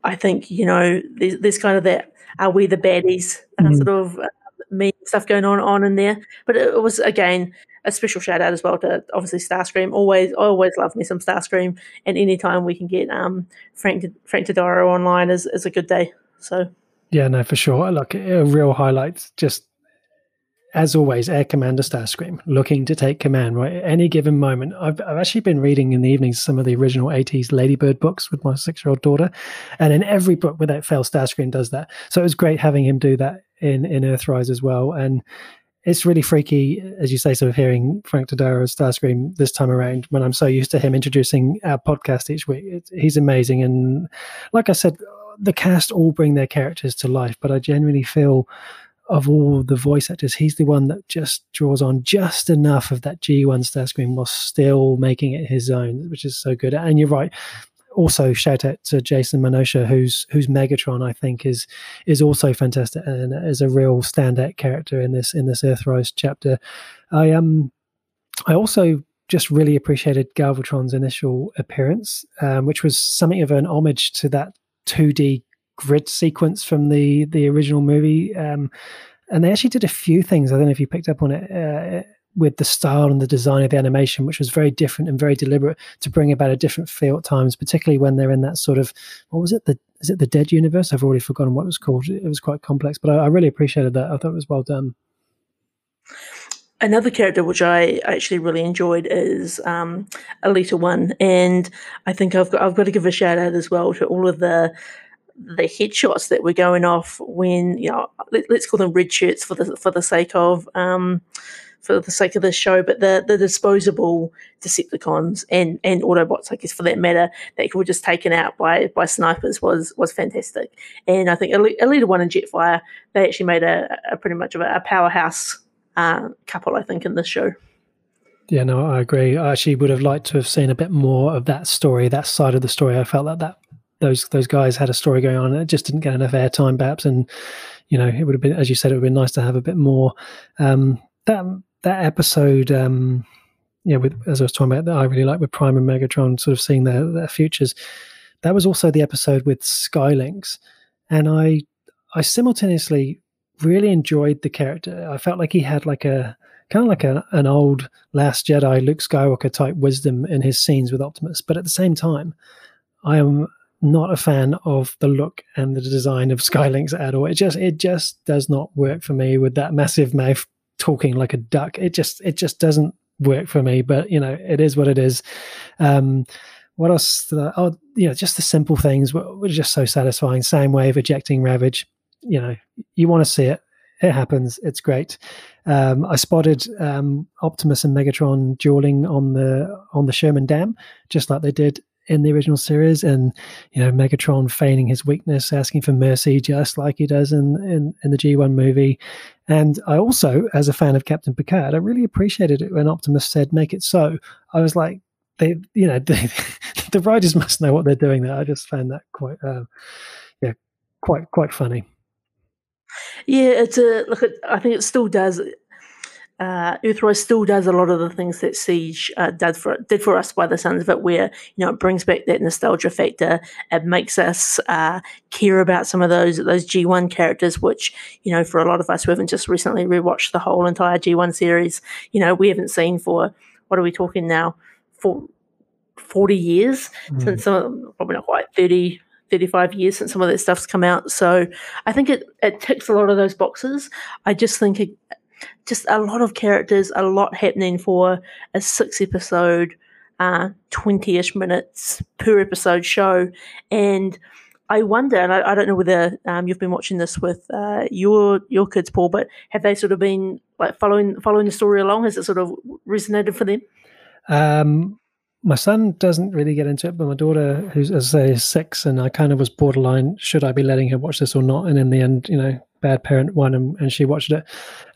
I think you know there's, there's kind of that are we the baddies uh, mm-hmm. sort of uh, me stuff going on on in there. But it, it was again a special shout out as well to obviously Starscream. Always, I always love me some Starscream, and anytime we can get um, Frank Frank Todaro online is, is a good day. So yeah, no, for sure. Look, a real highlight. Just as always, Air Commander Starscream looking to take command. Right, at any given moment. I've I've actually been reading in the evenings some of the original '80s Ladybird books with my six-year-old daughter, and in every book, without fail, Starscream does that. So it was great having him do that in in Earthrise as well, and it's really freaky, as you say, sort of hearing Frank Todaro as Starscream this time around when I'm so used to him introducing our podcast each week. It's, he's amazing. And like I said, the cast all bring their characters to life, but I genuinely feel of all the voice actors, he's the one that just draws on just enough of that G1 Starscream while still making it his own, which is so good. And you're right, also shout out to Jason Marnocha, who's who's Megatron. I think is is also fantastic and is a real standout character in this in this Earthrise chapter. I um I also just really appreciated Galvatron's initial appearance, um, which was something of an homage to that 2D grid sequence from the the original movie. Um, and they actually did a few things. I don't know if you picked up on it. Uh, with the style and the design of the animation, which was very different and very deliberate to bring about a different feel at times, particularly when they're in that sort of what was it? The is it the Dead Universe? I've already forgotten what it was called. It was quite complex, but I, I really appreciated that. I thought it was well done. Another character which I actually really enjoyed is um, Elita One, and I think I've got I've got to give a shout out as well to all of the the headshots that were going off when you know let, us call them red shirts for the for the sake of um, for the sake of this show, but the, the disposable Decepticons and, and Autobots, I guess for that matter, that were just taken out by by snipers was was fantastic. And I think Elita One and Jetfire, they actually made a, a pretty much of a, a powerhouse uh, couple, I think, in this show. Yeah, no, I agree. I actually would have liked to have seen a bit more of that story, that side of the story. I felt like that those those guys had a story going on, and it just didn't get enough airtime, perhaps. And you know, it would have been, as you said, it would have been nice to have a bit more. Um, that that episode, um, yeah, with as I was talking about, that I really like with Prime and Megatron, sort of seeing their their futures. That was also the episode with Skylynx, and I I simultaneously really enjoyed the character. I felt like he had like a kind of like a, an old Last Jedi Luke Skywalker type wisdom in his scenes with Optimus, but at the same time, I am not a fan of the look and the design of [laughs] Skylynx at all. It just it just does not work for me with that massive mouth talking like a duck. It just it just doesn't work for me. But you know, it is what it is. Um, what else? Oh, you know, just the simple things were, were just so satisfying. Soundwave of ejecting Ravage. You know, you want to see it. It happens. It's great. Um, I spotted um, Optimus and Megatron dueling on the on the Sherman Dam, just like they did in the original series, and you know Megatron feigning his weakness, asking for mercy, just like he does in in, in the G1 movie. And I also, as a fan of Captain Picard, I really appreciated it when Optimus said, "Make it so." I was like, they, you know, [laughs] they, the writers must know what they're doing. There, I just found that quite, uh, yeah, quite quite funny. Yeah, it's a look. I think it still does uh, Earthrise still does a lot of the things that Siege uh, did for did for us by the sounds of it, where you know it brings back that nostalgia factor. It makes us uh, care about some of those those G one characters, which you know for a lot of us who haven't just recently rewatched the whole entire G one series, you know we haven't seen for what are we talking now for forty years mm. since some them, probably not quite 30, 35 years since some of that stuff's come out. So I think it, it ticks a lot of those boxes. I just think it, just a lot of characters, a lot happening for a six episode, uh, ish minutes per episode show, and I wonder, and I, I don't know whether um, you've been watching this with uh, your your kids, Paul, but have they sort of been like following following the story along? Has it sort of resonated for them? Um, my son doesn't really get into it, but my daughter, who's as I say six, and I kind of was borderline: should I be letting her watch this or not? And in the end, you know, bad parent one, and, and she watched it.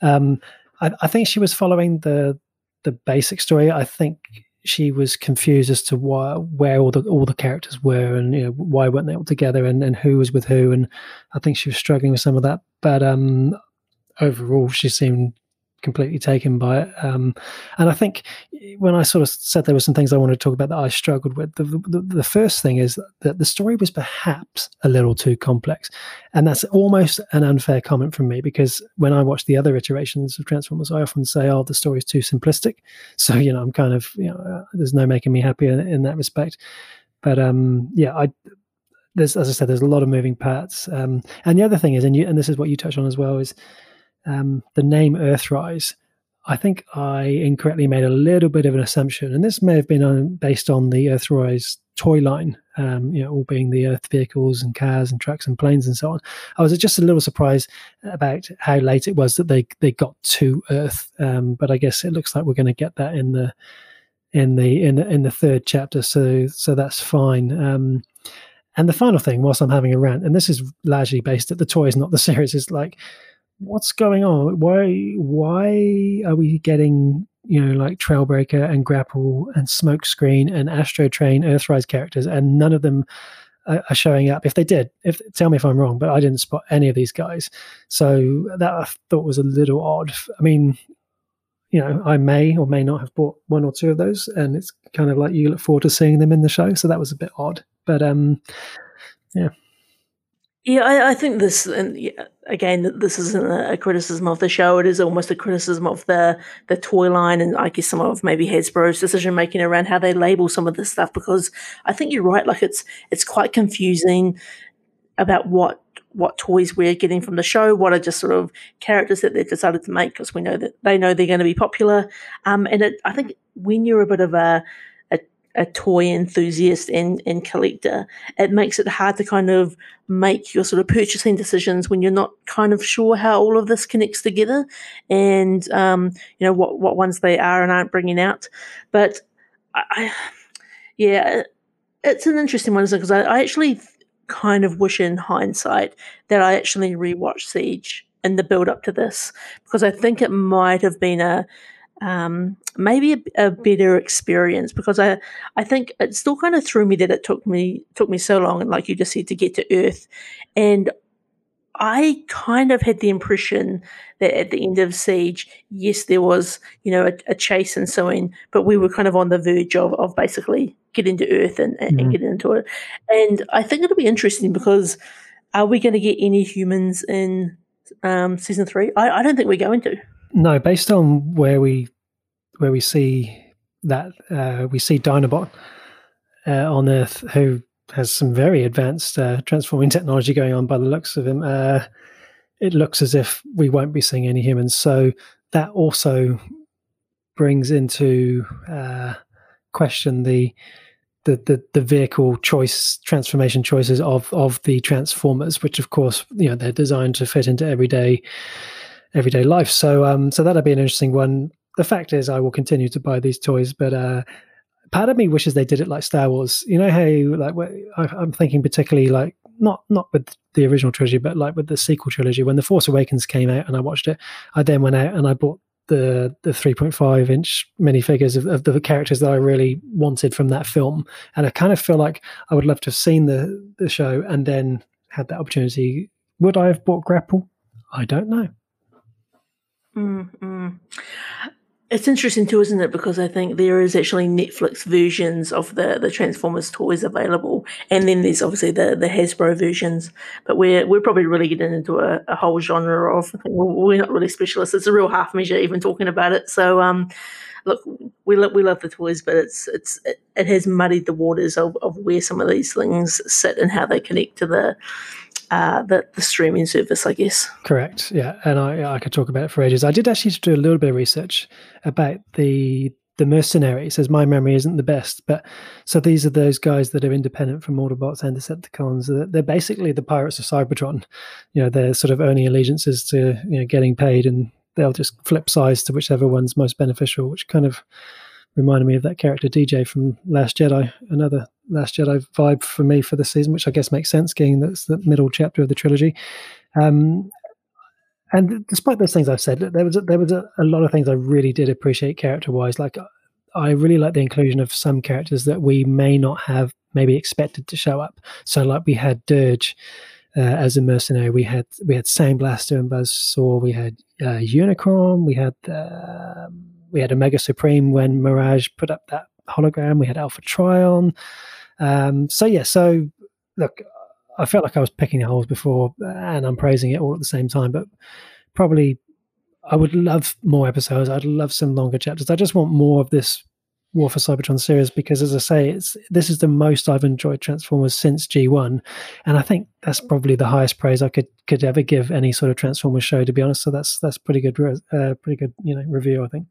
Um, I, I, think she was following the the basic story. I think she was confused as to why where all the all the characters were, and you know why weren't they all together, and, and who was with who. And I think she was struggling with some of that. But um, overall, she seemed completely taken by it. Um, and I think when I sort of said there were some things I wanted to talk about that I struggled with, the, the, the, first thing is that the story was perhaps a little too complex. And that's almost an unfair comment from me because when I watch the other iterations of Transformers, I often say, oh, the story is too simplistic. [laughs] So, you know, I'm kind of, you know, uh, there's no making me happy in, in that respect. But um, yeah, I there's as I said, there's a lot of moving parts. Um, and the other thing is, and you, and this is what you touched on as well, is um, the name Earthrise, I think I incorrectly made a little bit of an assumption, and this may have been on, based on the Earthrise toy line, um, you know, all being the Earth vehicles and cars and trucks and planes and so on. I was just a little surprised about how late it was that they they got to Earth, um, but I guess it looks like we're going to get that in the in the in the in the third chapter, so so that's fine. Um, and the final thing, whilst I'm having a rant, and this is largely based at the toys, not the [laughs] series, is like what's going on? Why why are we getting you know like Trailbreaker and Grapple and Smokescreen and Astrotrain Earthrise characters, and none of them are, are showing up? If they did, if tell me if I'm wrong, but I didn't spot any of these guys, so that I thought was a little odd. I mean. You know, I may or may not have bought one or two of those, and it's kind of like you look forward to seeing them in the show. So that was a bit odd, but um, yeah. Yeah, I, I think this, and again, this isn't a criticism of the show. It is almost a criticism of the the toy line, and I guess some of maybe Hasbro's decision making around how they label some of this stuff. Because I think you're right. Like it's it's quite confusing about what what toys we're getting from the show, what are just sort of characters that they've decided to make because we know that they know they're going to be popular. Um, and it, I think when you're a bit of a a toy enthusiast and, and collector, it makes it hard to kind of make your sort of purchasing decisions when you're not kind of sure how all of this connects together and, um, you know, what, what ones they are and aren't bringing out. But I, I yeah, it's an interesting one, because I, I actually kind of wish in hindsight that I actually rewatched Siege in the build up to this because I think it might have been a um, maybe a, a, better experience because I I think it still kind of threw me that it took me took me so long and like you just said to get to Earth, and I kind of had the impression that at the end of Siege, yes, there was you know a, a chase on but we were kind of on the verge of of basically getting to Earth and, and, mm-hmm. and getting into it, and I think it'll be interesting because are we going to get any humans in um, season three? I, I don't think we're going to. No, based on where we where we see that uh, we see Dinobot uh, on Earth, who has some very advanced uh, transforming technology going on by the looks of him. Uh, it looks as if we won't be seeing any humans. So that also brings into uh, question the, the the the vehicle choice transformation choices of of the transformers, which of course you know they're designed to fit into everyday everyday life. So um so that'd be an interesting one. The fact is, I will continue to buy these toys, but uh, part of me wishes they did it like Star Wars. You know how like I'm thinking particularly like not not with the original trilogy, but like with the sequel trilogy. When the Force Awakens came out and I watched it, I then went out and I bought the the 3.5 inch minifigures of, of the characters that I really wanted from that film, and I kind of feel like I would love to have seen the the show and then had that opportunity. Would I have bought Grapple? I don't know. Mm-hmm. It's interesting too, isn't it? Because I think there is actually Netflix versions of the, the Transformers toys available, and then there's obviously the, the Hasbro versions. But we're we're probably really getting into a, a whole genre of we're not really specialists. It's a real half measure even talking about it. So um, look, we love we love the toys, but it's it's it, it has muddied the waters of, of where some of these things sit and how they connect to the uh, the, the streaming service, I guess. Correct. Yeah, and I I could talk about it for ages. I did actually do a little bit of research about the the mercenaries, as my memory isn't the best, but so these are those guys that are independent from Autobots and Decepticons. They're basically the pirates of Cybertron. You know, they're sort of owning allegiances to you know getting paid, and they'll just flip sides to whichever one's most beneficial, which kind of reminded me of that character DJ from Last Jedi. Another Last Jedi vibe for me for the season, which I guess makes sense, given that's the middle chapter of the trilogy. Um, and despite those things I've said, there was a, there was a, a lot of things I really did appreciate character wise. Like I really like the inclusion of some characters that we may not have maybe expected to show up. So like we had Dirge uh, as a mercenary, we had we had Sandblaster and Buzzsaw, we had uh, Unicron, we had uh, we had Omega Supreme when Mirage put up that hologram, we had Alpha Trion. Um, so yeah, so look, I felt like I was picking holes before, and I'm praising it all at the same time. But probably, I would love more episodes. I'd love some longer chapters. I just want more of this War for Cybertron series because, as I say, it's this is the most I've enjoyed Transformers since G1, and I think that's probably the highest praise I could could ever give any sort of Transformers show. To be honest, so that's that's pretty good, uh, pretty good, you know, review. I think.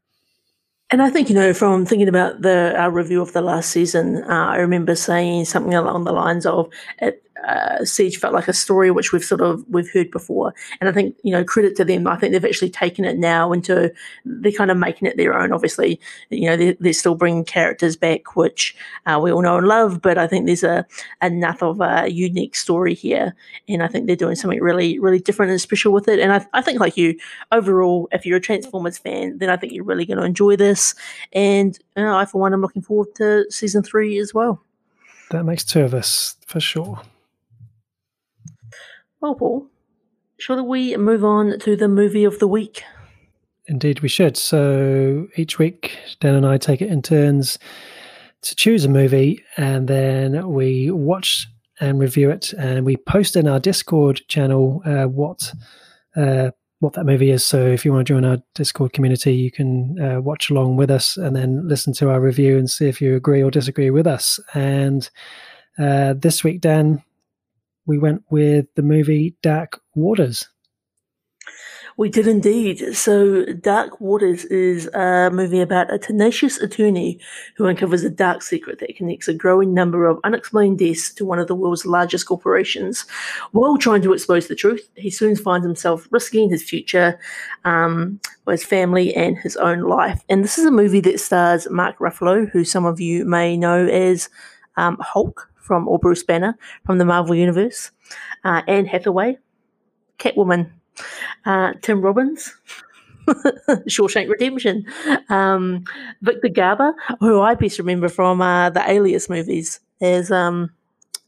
And I think, you know, from thinking about the our review of the last season, uh, I remember saying something along the lines of uh, Siege felt like a story which we've sort of we've heard before, and I think you know credit to them. I think they've actually taken it now into they're kind of making it their own. Obviously, you know they're, they're still bringing characters back which uh, we all know and love, but I think there's a enough of a unique story here, and I think they're doing something really really different and special with it. And I, I think like you overall, if you're a Transformers fan, then I think you're really going to enjoy this. And you know, I for one, I'm looking forward to season three as well. That makes two of us for sure. Well, Paul, shall we move on to the movie of the week? Indeed, we should. So each week, Dan and I take it in turns to choose a movie, and then we watch and review it, and we post in our Discord channel uh, what uh, what that movie is. So if you want to join our Discord community, you can uh, watch along with us, and then listen to our review and see if you agree or disagree with us. And uh, this week, Dan, we went with the movie Dark Waters. We did indeed. So, Dark Waters is a movie about a tenacious attorney who uncovers a dark secret that connects a growing number of unexplained deaths to one of the world's largest corporations. While trying to expose the truth, he soon finds himself risking his future, um, his family, and his own life. And this is a movie that stars Mark Ruffalo, who some of you may know as um, Hulk from or Bruce Banner from the Marvel Universe, uh, Anne Hathaway, Catwoman, uh, Tim Robbins. [laughs] Shawshank Redemption, um, Victor Garber, who I best remember from uh, the Alias movies, as um,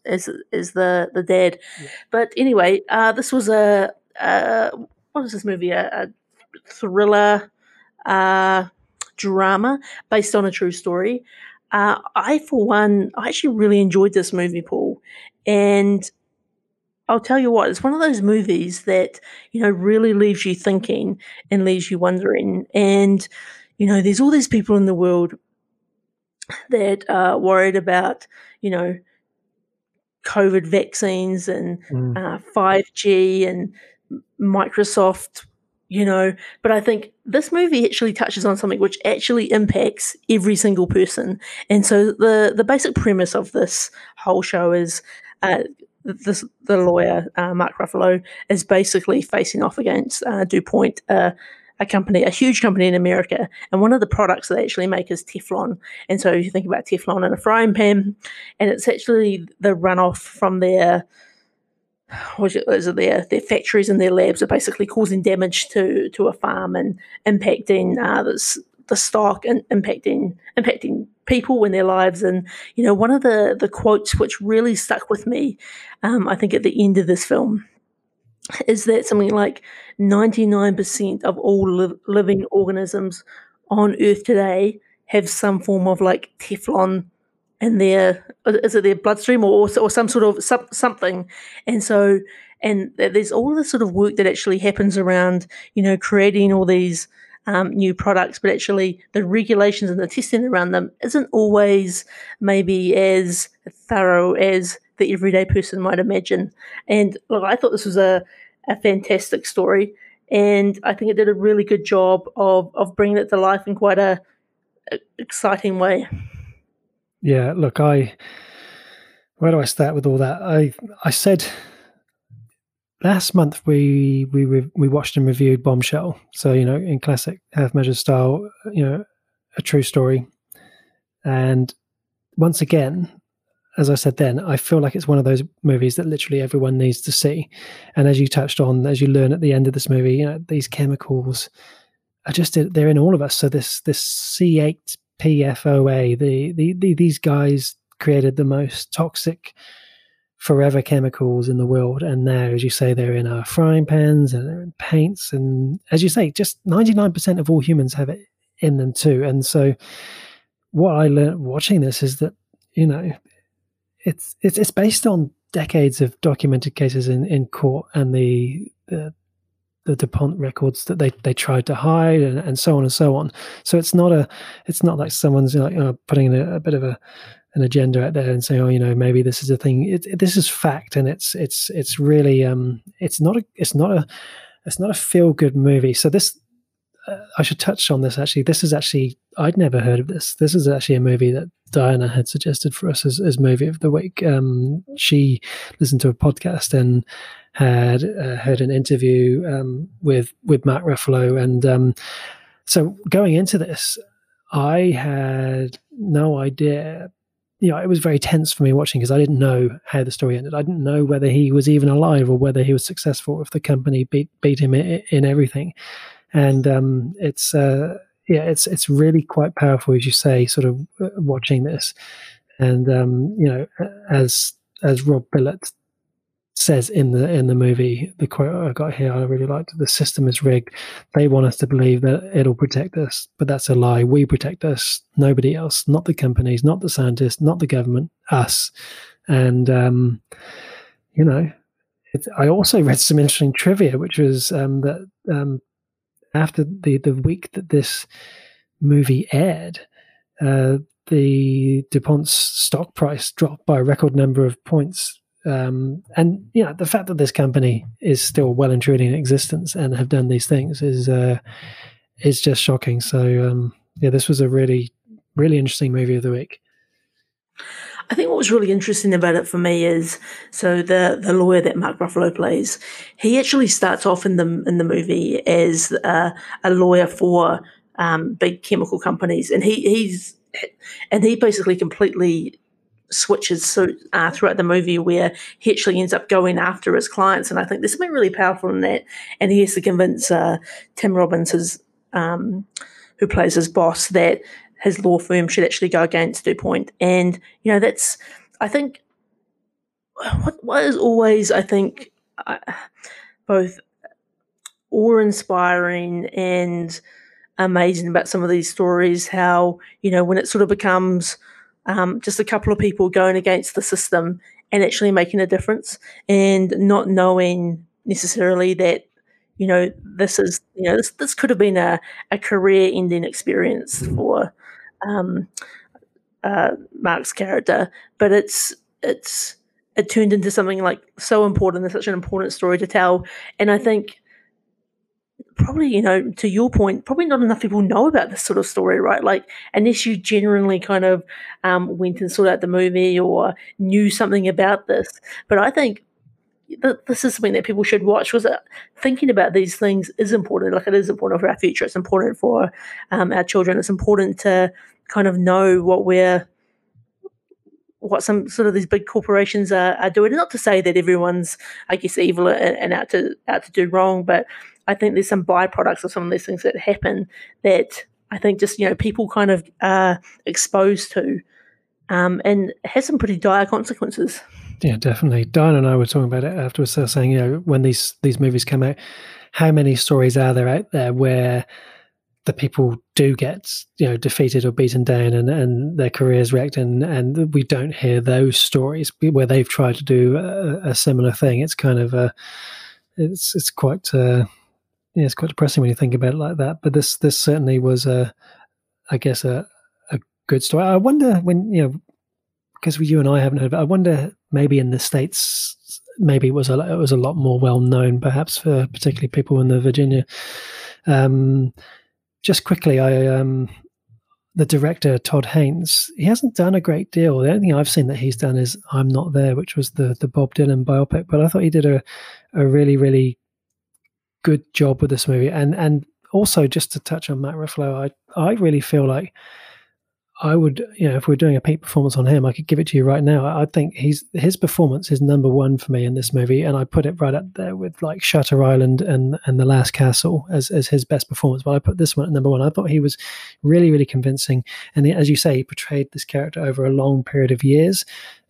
as as the the dad. Yeah. But anyway, uh, this was a, a what is this movie? A, a thriller uh, drama based on a true story. Uh, I, for one, I actually really enjoyed this movie, Paul. And I'll tell you what, it's one of those movies that, you know, really leaves you thinking and leaves you wondering. And, you know, there's all these people in the world that are worried about, you know, COVID vaccines and Mm. uh, 5G and Microsoft, you know. But I think this movie actually touches on something which actually impacts every single person. And so the the basic premise of this whole show is uh, this the lawyer uh, Mark Ruffalo is basically facing off against uh, DuPont. Uh, a company, a huge company in America, and one of the products they actually make is Teflon. And so if you think about Teflon in a frying pan, and it's actually the runoff from their what is it their their factories and their labs are basically causing damage to to a farm and impacting uh, the stock and impacting impacting people in their lives. And you know one of the the quotes which really stuck with me um, i think at the end of this film is that something like 99% of all li- living organisms on earth today have some form of like teflon in their is it their bloodstream or or some sort of some, something? And so and there's all this sort of work that actually happens around you know creating all these um, new products but actually the regulations and the testing around them isn't always maybe as thorough as the everyday person might imagine. And look i thought this was a, a fantastic story and i think it did a really good job of of bringing it to life in quite a, a exciting way Yeah, look, I where do I start with all that? I I said last month we we we watched and reviewed Bombshell, so you know in classic half measure style, you know, a true story, and once again, as I said then, I feel like it's one of those movies that literally everyone needs to see, and as you touched on, as you learn at the end of this movie, you know these chemicals are just they're in all of us. So this this C eight PFOA, the, the, the these guys created the most toxic forever chemicals in the world, and now, as you say, they're in our frying pans and they're in paints, and as you say, just ninety nine percent of all humans have it in them too. And so, what I learned watching this is that you know, it's it's it's based on decades of documented cases in in court and the the the DuPont records that they, they tried to hide and, and so on and so on. So it's not a it's not like someone's like putting a, a, bit of a an agenda out there and saying, oh, you know, maybe this is a thing. It, it, this is fact, and it's it's it's really um it's not a it's not a it's not a feel good movie. So this I should touch on this actually. This is actually I'd never heard of this. This is actually a movie that Diana had suggested for us as, as movie of the week. Um, she listened to a podcast and had uh, heard an interview um, with with Mark Ruffalo, and um, so going into this, I had no idea. You know, it was very tense for me watching because I didn't know how the story ended. I didn't know whether he was even alive or whether he was successful. If the company beat beat him in, in everything, and um, it's uh, yeah, it's it's really quite powerful as you say, sort of uh, watching this, and um, you know, as as Rob Bilott says in the in the movie, the quote I got here, I really liked. The system is rigged. They want us to believe that it'll protect us, but that's a lie. We protect us, nobody else, not the companies, not the scientists, not the government, us. And um, you know, it, I also read some interesting trivia, which was um, that um, after the the week that this movie aired, uh, the DuPont's stock price dropped by a record number of points. Um, and you know the fact that this company is still well and truly in existence and have done these things is uh, is just shocking. So um, yeah, this was a really really interesting movie of the week. I think what was really interesting about it for me is so the the lawyer that Mark Ruffalo plays, he actually starts off in the in the movie as uh, a lawyer for um, big chemical companies, and he he's and he basically completely switches so uh, throughout the movie where he actually ends up going after his clients, and I think there's something really powerful in that, and he has to convince uh, Tim Robbins, his um, who plays his boss, that his law firm should actually go against DuPont. And, you know, that's, I think, what, what is always, I think, uh, both awe inspiring and amazing about some of these stories, how, you know, when it sort of becomes um, just a couple of people going against the system and actually making a difference and not knowing necessarily that you know this is you know this, this could have been a, a career ending experience for um, uh, Mark's character but it's it's it turned into something like so important and such an important story to tell. And I think probably you know to your point probably not enough people know about this sort of story right? Like unless you genuinely kind of um, went and sought out the movie or knew something about this. But i think that this is something that people should watch because uh, thinking about these things is important. Like it is important for our future. It's important for um, our children. It's important to kind of know what we're what some sort of these big corporations are, are doing. Not to say that everyone's, I guess, evil and, and out to out to do wrong, but I think there's some byproducts of some of these things that happen that I think just you know people kind of are exposed to, um, and has some pretty dire consequences. Yeah, definitely. Diane and I were talking about it afterwards, saying you know when these these movies come out, how many stories are there out there where the people do get you know defeated or beaten down and, and their careers wrecked and and we don't hear those stories where they've tried to do a, a similar thing it's kind of a it's it's quite uh, yeah, it's quite depressing when you think about it like that. But this this certainly was a, I guess a a good story. I wonder when you know because you and I haven't heard. It, I wonder maybe in the states maybe it was a it was a lot more well known, perhaps for particularly people in the Virginia. Um, just quickly, I um, the director Todd Haynes. He hasn't done a great deal. The only thing I've seen that he's done is "I'm Not There," which was the the Bob Dylan biopic. But I thought he did a a really really good job with this movie. And and also just to touch on Matt Ruffalo, I I really feel like I would, you know, if we're doing a peak performance on him, I could give it to you right now. I think he's his performance is number one for me in this movie, and I put it right up there with like Shutter Island and and The Last Castle as as his best performance. But I put this one at number one. I thought he was really really convincing, and as you say, he portrayed this character over a long period of years,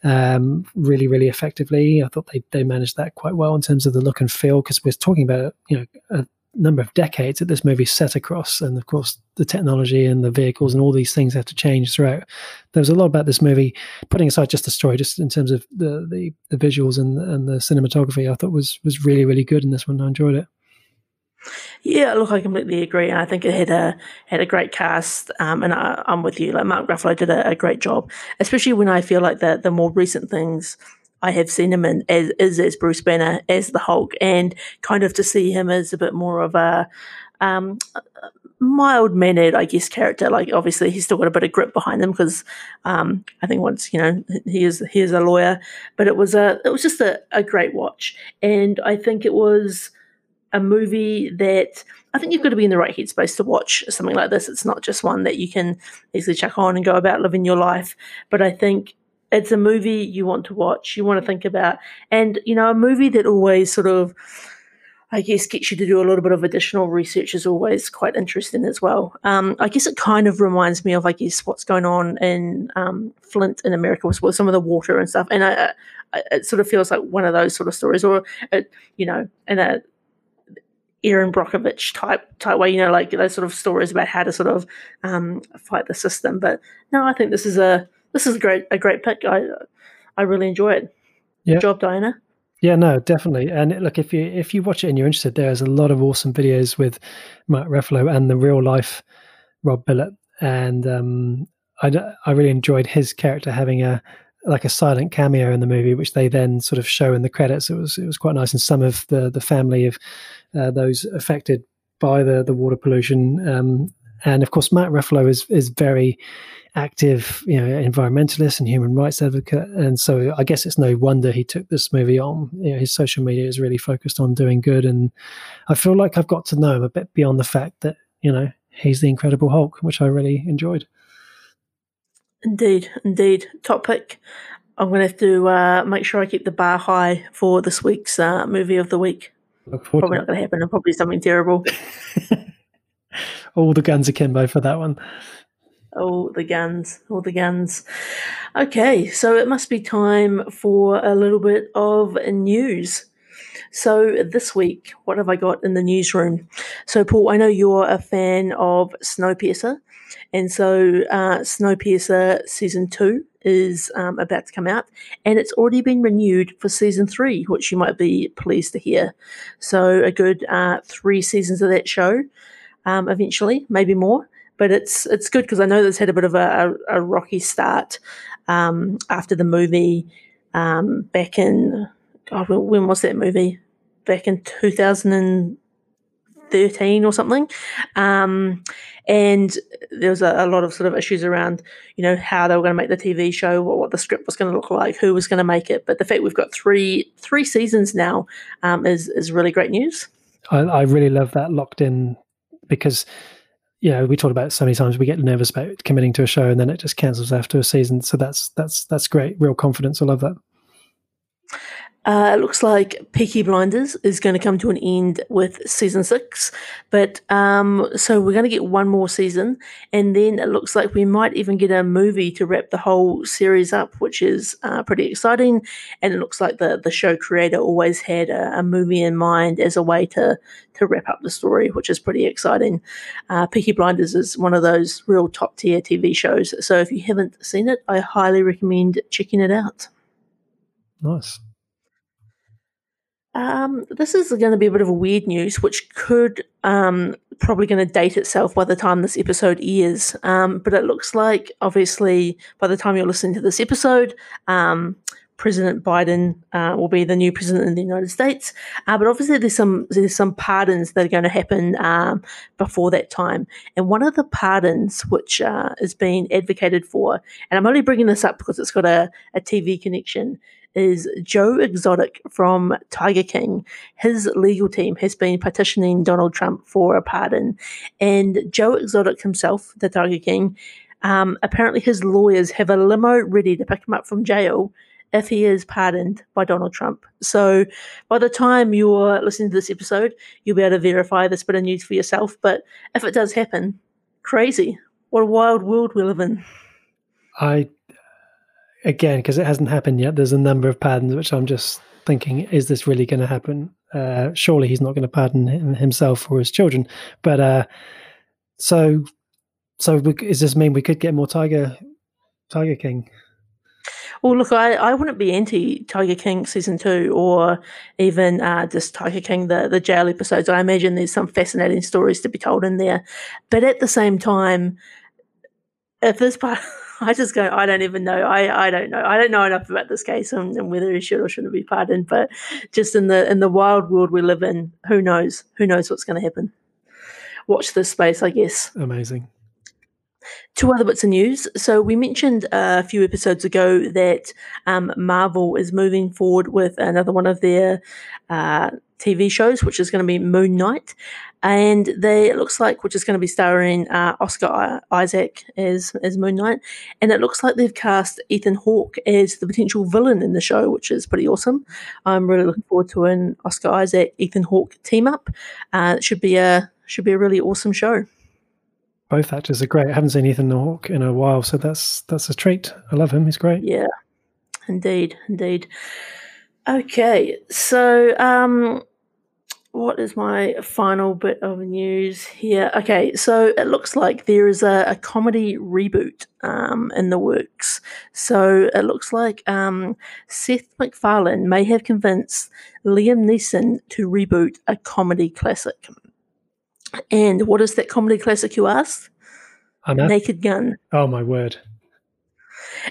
um, really, really effectively. I thought they, they managed that quite well in terms of the look and feel because we're talking about you know a number of decades that this movie set across, and of course the technology and the vehicles and all these things have to change throughout. There was a lot about this movie, putting aside just the story, just in terms of the the, the visuals and and the cinematography. I thought was was really really good in this one. I enjoyed it. Yeah, look, I completely agree. And I think it had a had a great cast, um, and I, am with you. Like Mark Ruffalo did a, a, great job, especially when I feel like the the more recent things I have seen him in as is as Bruce Banner as the Hulk, and kind of to see him as a bit more of a um, mild mannered, I guess, character. Like obviously he's still got a bit of grip behind him because um, I think once you know he is he is a lawyer, but it was a it was just a, a great watch, and I think it was a movie that I think you've got to be in the right headspace to watch something like this. It's not just one that you can easily chuck on and go about living your life. But I think it's a movie you want to watch, you want to think about, and you know, a movie that always sort of, I guess, gets you to do a little bit of additional research is always quite interesting as well. Um, I guess it kind of reminds me of, I guess, what's going on in um, Flint in America with, some of the water and stuff, and I, I, it sort of feels like one of those sort of stories, or it, you know, in a Erin Brockovich type type way, you know, like those sort of stories about how to sort of um, fight the system. But no, I think this is a this is a great a great pick. I I really enjoy it. Yeah. Good job, Diana. Yeah, no, definitely. And look, if you if you watch it and you're interested, there's a lot of awesome videos with Matt Ruffalo and the real life Rob Bilott, and um, I I really enjoyed his character having a like a silent cameo in the movie, which they then sort of show in the credits. It was it was quite nice, and some of the the family of uh, those affected by the the water pollution, um, and of course Matt Ruffalo is is very active, you know, environmentalist and human rights advocate, and so I guess it's no wonder he took this movie on. You know, his social media is really focused on doing good, and I feel like I've got to know him a bit beyond the fact that you know he's the Incredible Hulk, which I really enjoyed. Indeed, indeed. Top pick. I'm going to have to uh, make sure I keep the bar high for this week's uh, movie of the week. Probably not going to happen. And probably something terrible. [laughs] [laughs] all the guns akimbo for that one. All the guns, all the guns. Okay, so it must be time for a little bit of news. So this week, what have I got in the newsroom? So Paul, I know you're a fan of Snowpiercer. And so, uh, Snowpiercer season two is um, about to come out, and it's already been renewed for season three, which you might be pleased to hear. So, a good uh, three seasons of that show um, eventually, maybe more. But it's it's good because I know this had a bit of a, a, a rocky start um, after the movie um, back in God, when was that movie? Back in two thousand and thirteen or something. Um, and there was a, a, lot of sort of issues around, you know, how they were going to make the TV show, what, what the script was going to look like, who was going to make it. But the fact we've got three three seasons now um, is is really great news. I, I really love that locked in because you know we talked about so many times we get nervous about committing to a show and then it just cancels after a season. So that's that's that's great. Real confidence. I love that uh, it looks like Peaky Blinders is going to come to an end with season six, but um, so we're going to get one more season, and then it looks like we might even get a movie to wrap the whole series up, which is uh, pretty exciting. And it looks like the the show creator always had a, a, movie in mind as a way to to wrap up the story, which is pretty exciting. Uh, Peaky Blinders is one of those real top tier TV shows, so if you haven't seen it, I highly recommend checking it out. Nice. Um, this is going to be a bit of a weird news, which could um, probably going to date itself by the time this episode airs. Um, but it looks like, obviously, by the time you're listening to this episode, um, President Biden uh, will be the new president of the United States. Uh, but obviously, there's some there's some pardons that are going to happen um, before that time. And one of the pardons which uh, is being advocated for, and I'm only bringing this up because it's got a, a TV connection, is Joe Exotic from Tiger King. His legal team has been petitioning Donald Trump for a pardon. And Joe Exotic himself, the Tiger King, um, apparently his lawyers have a limo ready to pick him up from jail if he is pardoned by Donald Trump. So by the time you're listening to this episode, you'll be able to verify this bit of news for yourself. But if it does happen, crazy. What a wild world we live in. I again, because it hasn't happened yet, there's a number of pardons which I'm just thinking, is this really going to happen? Uh, surely he's not going to pardon him, himself or his children. But uh, so, so we, does this mean we could get more Tiger, Tiger King? Well, look, I, I wouldn't be anti Tiger King season two or even uh, just Tiger King the the jail episodes. I imagine there's some fascinating stories to be told in there, but at the same time, if this part [laughs] I just go, I don't even know. I, I don't know. I don't know enough about this case and, and, whether he should or shouldn't be pardoned. But just in the in the wild world we live in, who knows? Who knows what's going to happen? Watch this space, I guess. Amazing. Two other bits of news. So we mentioned a few episodes ago that um, Marvel is moving forward with another one of their uh, TV shows, which is going to be Moon Knight, and they it looks like which is going to be starring uh, Oscar Isaac as as Moon Knight, and it looks like they've cast Ethan Hawke as the potential villain in the show, which is pretty awesome. I'm really looking forward to an Oscar Isaac Ethan Hawke team up. Uh, it should be a should be a really awesome show both actors are great. I haven't seen Ethan Hawke in a while, so that's that's a treat. I love him. He's great. Yeah, indeed, indeed. Okay, so um, what is my final bit of news here? Okay, so it looks like there is a, a comedy reboot um, in the works. So it looks like um, Seth MacFarlane may have convinced Liam Neeson to reboot a comedy classic. And what is that comedy classic, you ask? Naked Gun. Oh, my word.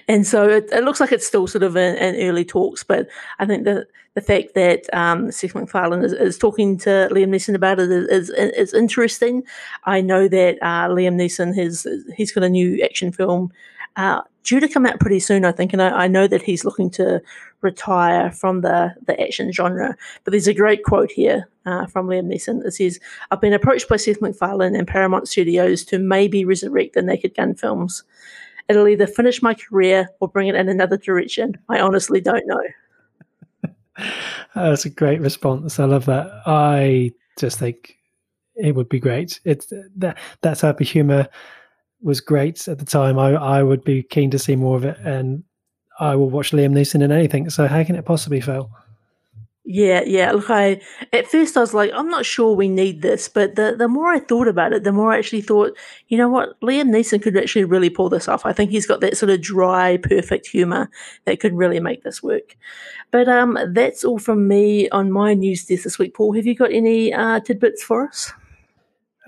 And so it, it looks like it's still sort of in, in, early talks, but I think the the fact that um, Seth MacFarlane is, is, talking to Liam Neeson about it is, is, is interesting. I know that uh, Liam Neeson has he's got a new action film uh, due to come out pretty soon, I think, and I, I, know that he's looking to retire from the the action genre. But there's a great quote here uh, from Liam Neeson. It says, "I've been approached by Seth MacFarlane and Paramount Studios to maybe resurrect the Naked Gun films." It'll either finish my career or bring it in another direction. I honestly don't know. [laughs] Oh, that's a great response. I love that. I just think it would be great. It's that that type of humor was great at the time. I I would be keen to see more of it, and I will watch Liam Neeson in anything. So how can it possibly fail? Yeah, yeah. Look, I at first I was like, I'm not sure we need this, but the the more I thought about it, the more I actually thought, you know what, Liam Neeson could actually really pull this off. I think he's got that sort of dry, perfect humor that could really make this work. But um, that's all from me on my news desk this week. Paul, have you got any uh, tidbits for us?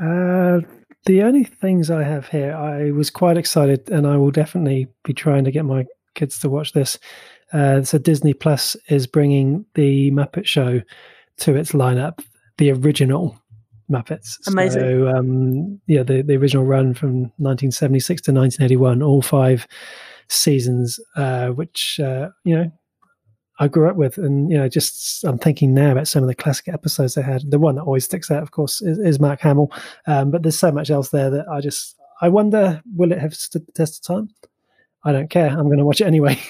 Uh, the only things I have here, I was quite excited, and I will definitely be trying to get my kids to watch this. Uh, so Disney Plus is bringing the Muppet Show to its lineup, the original Muppets. Amazing. So um, yeah, the the original run from 1976 to 1981, all five seasons, uh, which uh, you know I grew up with, and you know, just I'm thinking now about some of the classic episodes they had. The one that always sticks out, of course, is, is Mark Hamill. Um, but there's so much else there that I just I wonder will it have stood the test of time? I don't care. I'm going to watch it anyway. [laughs]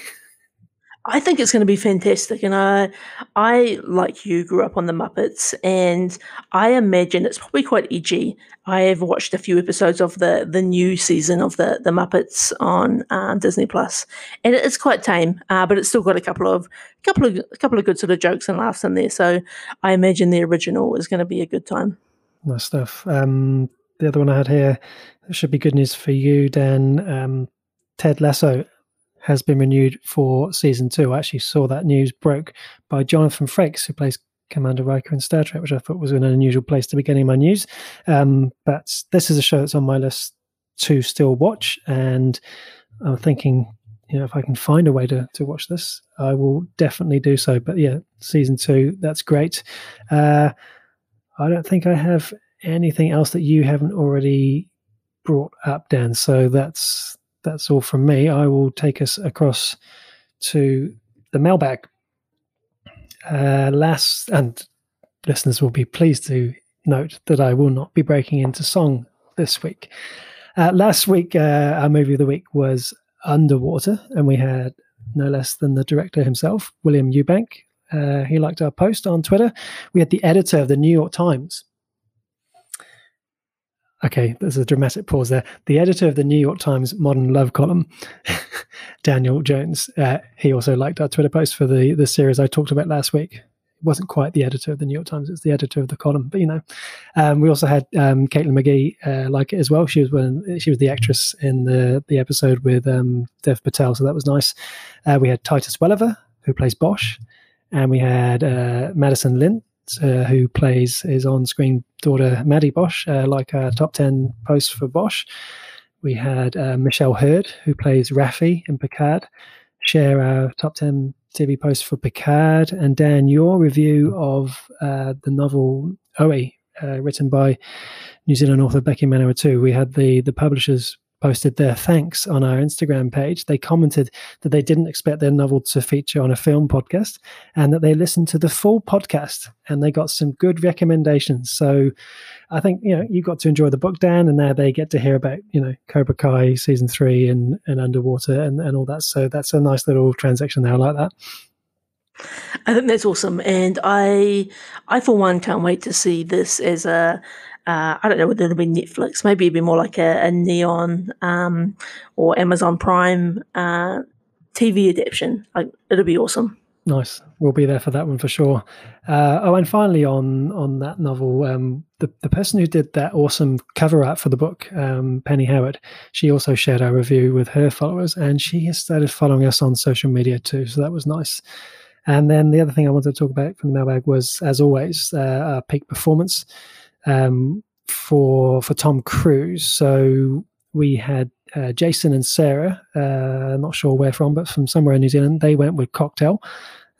I think it's going to be fantastic, and I, I like you grew up on the Muppets, and I imagine it's probably quite edgy. I have watched a few episodes of the the new season of the the Muppets on uh, Disney Plus, and it's quite tame, uh, but it's still got a couple of couple of a couple of good sort of jokes and laughs in there. So I imagine the original is going to be a good time. Nice stuff. Um, the other one I had here should be good news for you, Dan. Um, Ted Lasso has been renewed for season two. I actually saw that news broke by Jonathan Frakes, who plays Commander Riker in Star Trek, which I thought was an unusual place to be getting my news. Um, but this is a show that's on my list to still watch, and I'm thinking, you know, if I can find a way to to watch this, I will definitely do so. But yeah, season two, that's great. Uh, I don't think I have anything else that you haven't already brought up, Dan. So that's that's all from me. I will take us across to the mailbag. Uh, last, and listeners will be pleased to note that I will not be breaking into song this week. Uh, last week, uh, our movie of the week was Underwater, and we had no less than the director himself, William Eubank. Uh, he liked our post on Twitter. We had the editor of the New York Times, okay, there's a dramatic pause there. The editor of the New York Times Modern Love column, [laughs] Daniel Jones, uh, he also liked our Twitter post for the the series I talked about last week. It wasn't quite the editor of the New York Times; it's the editor of the column. But you know, um, we also had um, Caitlin McGee uh, like it as well. She was one, she was the actress in the the episode with um, Dev Patel, so that was nice. Uh, we had Titus Welliver who plays Bosch, and we had uh, Madison Lintz uh, who plays his on-screen daughter Maddie Bosch, uh, like a top ten post for Bosch. We had uh, Michelle Hurd, who plays Raffi in Picard, share our top ten TV post for Picard, and Dan, your review of uh, the novel Auē, uh, written by New Zealand author Becky Manawatu. We had the the publishers posted their thanks on our Instagram page. They commented that they didn't expect their novel to feature on a film podcast and that they listened to the full podcast and they got some good recommendations. So I think, you know, you got to enjoy the book, Dan, and now they get to hear about, you know, Cobra Kai season three and, and Underwater and, and all that. So that's a nice little transaction there. I like that. I think that's awesome, and I, I for one can't wait to see this as a uh, I don't know whether it'll be Netflix, maybe it'd be more like a, a Neon um, or Amazon Prime uh, TV adaptation. Like it'll be awesome. Nice, we'll be there for that one for sure. Uh, oh, and finally on on that novel, um, the the person who did that awesome cover art for the book, um, Penny Howard, she also shared our review with her followers, and she has started following us on social media too. So that was nice. And then the other thing I wanted to talk about from the mailbag was, as always, uh, our peak performance um, for for Tom Cruise. So we had uh, Jason and Sarah, uh, not sure where from, but from somewhere in New Zealand. They went with Cocktail.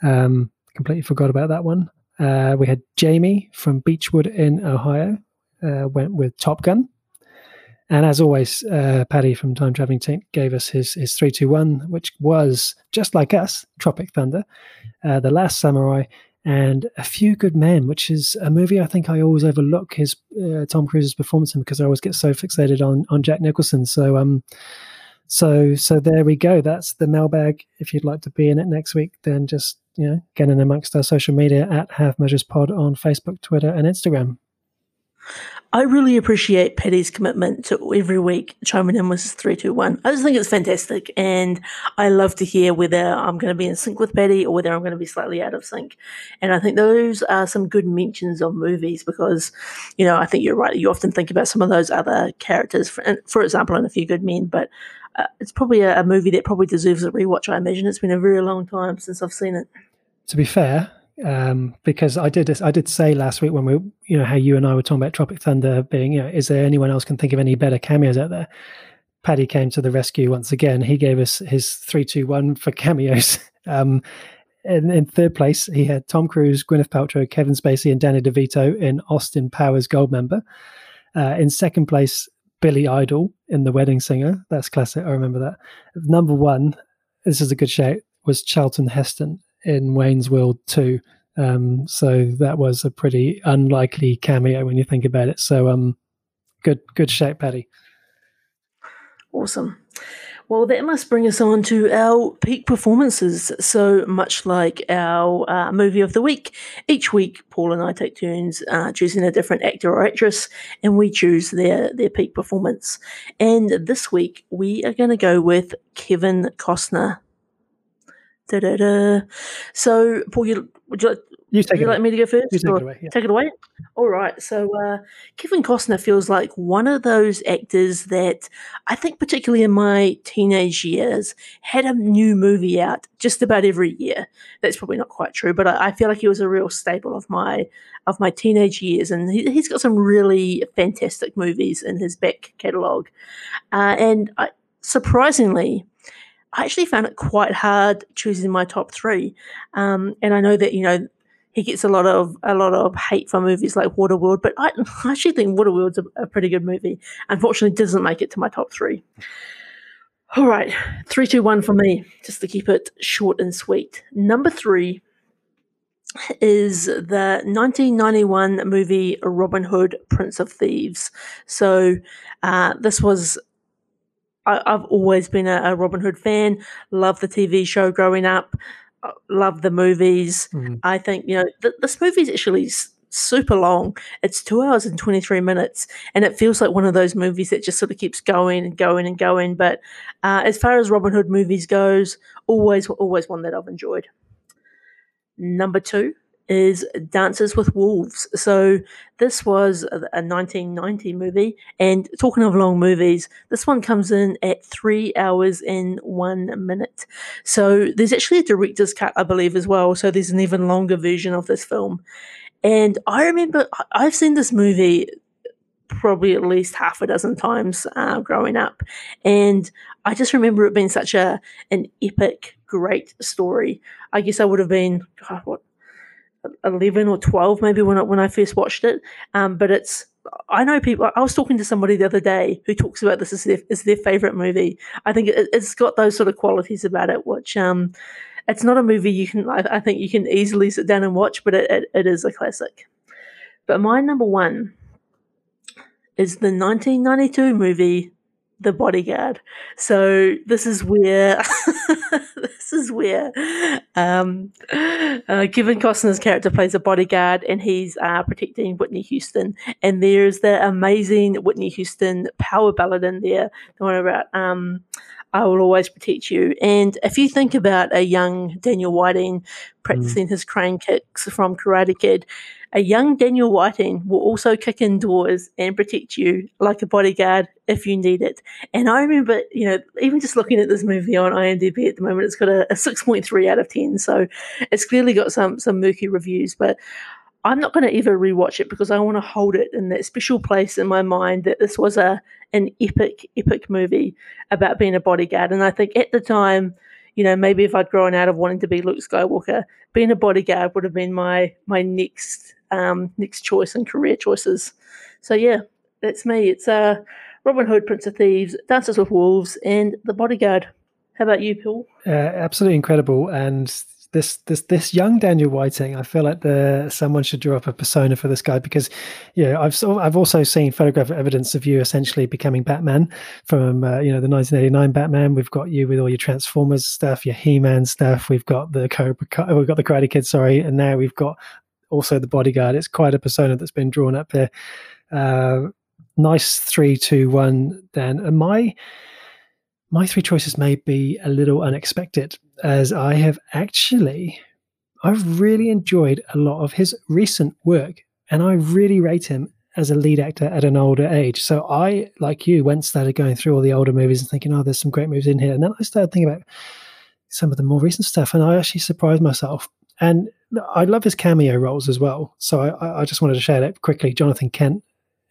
Um, completely forgot about that one. Uh, we had Jamie from Beachwood in Ohio, uh, went with Top Gun. And as always, uh, Paddy from Time Traveling Team gave us his his three two one, which was just like us, Tropic Thunder, uh, The Last Samurai, and A Few Good Men, which is a movie I think I always overlook his uh, Tom Cruise's performance in because I always get so fixated on on Jack Nicholson. So um, so so there we go. That's the mailbag. If you'd like to be in it next week, then just you know get in amongst our social media at Half Measures Pod on Facebook, Twitter, and Instagram. I really appreciate Paddy's commitment to every week chiming in with his 321. I just think it's fantastic. And I love to hear whether I'm going to be in sync with Paddy or whether I'm going to be slightly out of sync. And I think those are some good mentions of movies because, you know, I think you're right. You often think about some of those other characters, for, for example, in A Few Good Men, but uh, it's probably a, a movie that probably deserves a rewatch. I imagine it's been a very long time since I've seen it. To be fair, um, because I did I did say last week when we you know how you and I were talking about Tropic Thunder being you know is there anyone else can think of any better cameos out there? Paddy came to the rescue once again. He gave us his three two one for cameos. [laughs] um, and in third place, he had Tom Cruise, Gwyneth Paltrow, Kevin Spacey, and Danny DeVito in Austin Powers Goldmember. Uh, in second place, Billy Idol in The Wedding Singer. That's classic. I remember that. Number one, this is a good shout, was Charlton Heston in Wayne's World 2. Um, so that was a pretty unlikely cameo when you think about it. So um, good, good shape, Paddy. Awesome. Well, that must bring us on to our peak performances. So much like our uh, movie of the week, each week Paul and I take turns uh, choosing a different actor or actress, and we choose their their peak performance. And this week we are going to go with Kevin Costner. Da-da-da. So, Paul, you, would you like, you take would you like me to go first? You take it away, yeah. Take it away. All right. So, uh, Kevin Costner feels like one of those actors that I think, particularly in my teenage years, had a new movie out just about every year. That's probably not quite true, but I, I feel like he was a real staple of my of my teenage years, and he, he's got some really fantastic movies in his back catalogue. Uh, and I, surprisingly, I actually found it quite hard choosing my top three. Um, and I know that you know he gets a lot of a lot of hate for movies like Waterworld, but I, [laughs] I actually think Waterworld's a, a pretty good movie. Unfortunately, doesn't make it to my top three. All right, three, two, one for me, just to keep it short and sweet. Number three is the 1991 movie Robin Hood, Prince of Thieves. So uh, this was I, have always been a, a, Robin Hood fan. Love the TV show growing up. Uh, love the movies. Mm-hmm. I think you know th- this movie is actually s- super long. It's two hours and twenty three minutes, and it feels like one of those movies that just sort of keeps going and going and going. But uh, as far as Robin Hood movies goes, always always one that I've enjoyed. Number two is Dances with Wolves. So this was a, a 1990 movie, and talking of long movies, this one comes in at three hours and one minute. So there's actually a director's cut, I believe, as well. So there's an even longer version of this film. And I remember I've seen this movie probably at least half a dozen times uh, growing up, and I just remember it being such a an epic, great story. I guess I would have been what 11 or 12 maybe when I, when I first watched it. Um, but it's, I know people, I was talking to somebody the other day who talks about this as their, as their favorite movie. I think it, has got those sort of qualities about it, which, um, it's not a movie you can, I, I think you can easily sit down and watch, but it, it, it is a classic. But my number one is the 1992 movie the bodyguard. So this is where [laughs] this is where um, uh, Kevin Costner's character plays a bodyguard, and he's uh, protecting Whitney Houston. And there's the amazing Whitney Houston power ballad in there, the one about um, "I will always protect you." And if you think about a young Daniel Whiting practicing mm. his crane kicks from Karate Kid a young Daniel Whiting will also kick in doors and protect you like a bodyguard if you need it. And I remember, you know, even just looking at this movie on IMDb at the moment, it's got a, a 6.3 out of 10. So it's clearly got some some murky reviews, but I'm not going to ever rewatch it because I want to hold it in that special place in my mind that this was a an epic, epic movie about being a bodyguard. And I think at the time, you know, maybe if I'd grown out of wanting to be Luke Skywalker, being a bodyguard would have been my my next um, next choice and career choices. So yeah, that's me. It's uh, Robin Hood, Prince of Thieves, Dances with Wolves, and The Bodyguard. How about you, Paul? Uh, absolutely incredible. And this this this young Daniel Whiting, I feel like the someone should draw up a persona for this guy because, yeah, I've I've also seen photographic evidence of you essentially becoming Batman from uh, you know the 1989 Batman. We've got you with all your Transformers stuff, your He Man stuff. We've got the Cobra, we've got the Karate Kid, sorry, and now we've got also the bodyguard. It's quite a persona that's been drawn up there. Uh, nice three, two, one. Then and my my three choices may be a little unexpected, as I have actually I've really enjoyed a lot of his recent work, and I really rate him as a lead actor at an older age. So I, like you, went started going through all the older movies and thinking, oh, there's some great movies in here, and then I started thinking about some of the more recent stuff, and I actually surprised myself. And I love his cameo roles as well. So I, I just wanted to share that quickly. Jonathan Kent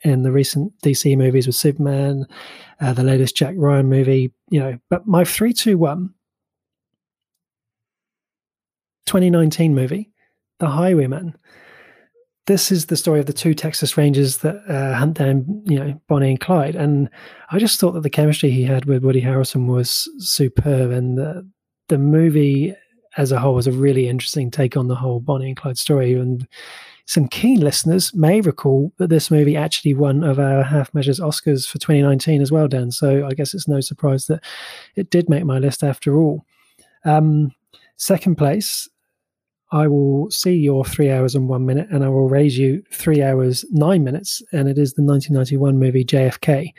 in the recent DC movies with Superman, uh, the latest Jack Ryan movie, you know. But my three, two, one, 2019 movie, The Highwaymen. This is the story of the two Texas Rangers that uh, hunt down, you know, Bonnie and Clyde. And I just thought that the chemistry he had with Woody Harrelson was superb, and the the movie as a whole was a really interesting take on the whole Bonnie and Clyde story. And some keen listeners may recall that this movie actually won of our Half Measures Oscars for 2019 as well, Dan. So I guess it's no surprise that it did make my list after all. Um, second place, I will see your three hours and one minute, and I will raise you three hours nine minutes, and it is the 1991 movie JFK,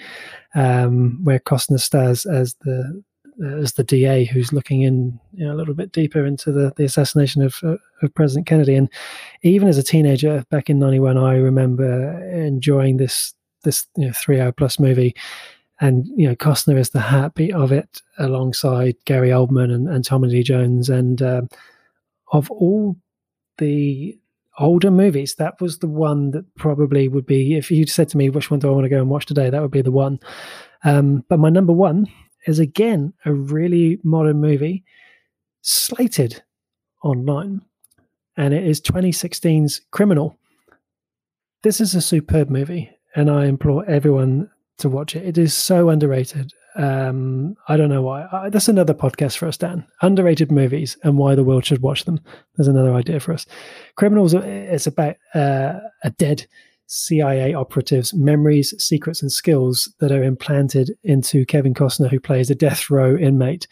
um, where Costner stars as the as the DA who's looking in you know, a little bit deeper into the, the assassination of, uh, of President Kennedy. And even as a teenager back in '91, I remember enjoying this this you know, three hour plus movie. And you know Costner is the heartbeat of it, alongside Gary Oldman and, and Tommy Lee Jones. And uh, of all the older movies, that was the one that probably would be. If you said to me, "Which one do I want to go and watch today?" That would be the one. Um, but my number one is again a really modern movie slated online, and it is 2016's Criminal. This is a superb movie, and I implore everyone to watch it. It is so underrated. Um, I don't know why. I, that's another podcast for us, Dan. Underrated movies and why the world should watch them. There's another idea for us. Criminals. It's about uh, a dead CIA operatives' memories, secrets, and skills that are implanted into Kevin Costner, who plays a death row inmate,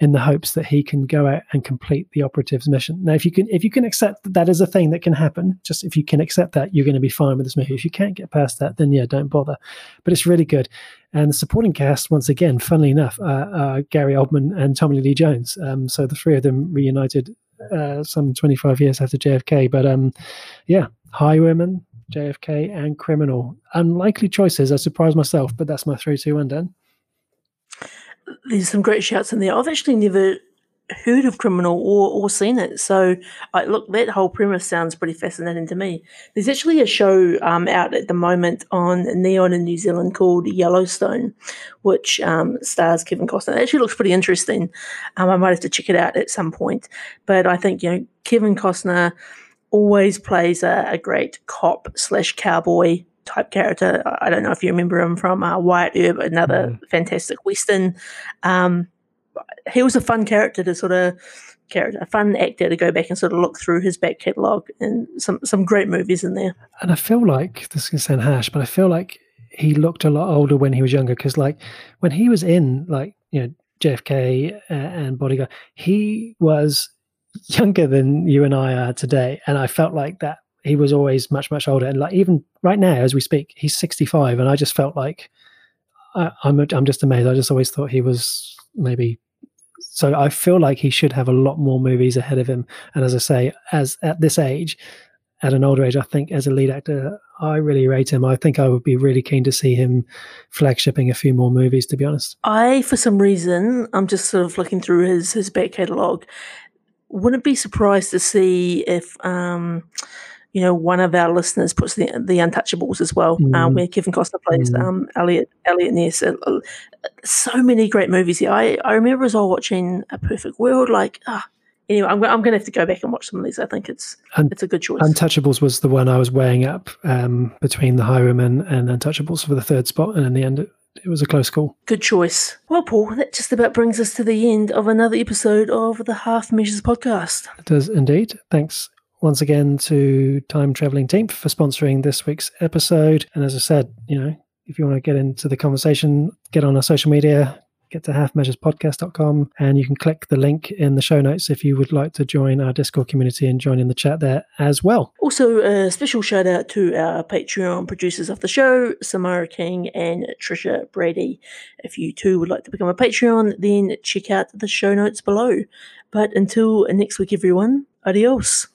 in the hopes that he can go out and complete the operative's mission. Now, if you can, if you can accept that that is a thing that can happen, just if you can accept that, you're going to be fine with this movie. If you can't get past that, then yeah, don't bother. But it's really good. And the supporting cast, once again, funnily enough, uh, uh, Gary Oldman and Tommy Lee Jones. Um, so the three of them reunited uh, some 25 years after JFK. But um, yeah, Highwaymen, JFK, and Criminal. Unlikely choices. I surprised myself, but that's my 3 2 1, Dan. There's some great shouts in there. I've actually never heard of Criminal or, or seen it. So, I, look, that whole premise sounds pretty fascinating to me. There's actually a show um, out at the moment on Neon in New Zealand called Yellowstone, which um, stars Kevin Costner. It actually looks pretty interesting. Um, I might have to check it out at some point. But I think, you know, Kevin Costner always plays a, a great cop slash cowboy type character. I don't know if you remember him from uh, Wyatt Earp, another mm. fantastic western. Um, he was a fun character to sort of character, a fun actor to go back and sort of look through his back catalogue and some some great movies in there. And I feel like this can sound harsh, but I feel like he looked a lot older when he was younger because, like, when he was in like you know JFK uh, and Bodyguard, he was younger than you and I are today, and I felt like that he was always much much older. And like even right now, as we speak, he's sixty five, and I just felt like I, I'm I'm just amazed. I just always thought he was maybe. So I feel like he should have a lot more movies ahead of him. And as I say, as at this age, at an older age, I think as a lead actor, I really rate him. I think I would be really keen to see him flagshipping a few more movies. To be honest, I for some reason I'm just sort of looking through his his back catalogue, wouldn't be surprised to see if um, you know one of our listeners puts the the Untouchables as well, mm. uh, where Kevin Costner plays mm. um, Eliot Eliot Ness. Uh, uh, so many great movies here. I I remember as I well watching A Perfect World. Like ah. Anyway, I'm, I'm going to have to go back and watch some of these. I think it's Un- it's a good choice. Untouchables was the one I was weighing up um, between The Highwaymen and Untouchables for the third spot, and in the end, it was a close call. Good choice. Well, Paul, that just about brings us to the end of another episode of the Half Measures podcast. It does indeed. Thanks once again to Time Traveling Team for sponsoring this week's episode. And as I said, you know, if you want to get into the conversation, get on our social media, get to halfmeasurespodcast.com and you can click the link in the show notes if you would like to join our Discord community and join in the chat there as well. Also, a special shout out to our Patreon producers of the show, Samara King and Trisha Brady. If you too would like to become a Patreon, then check out the show notes below. But until next week, everyone, adios.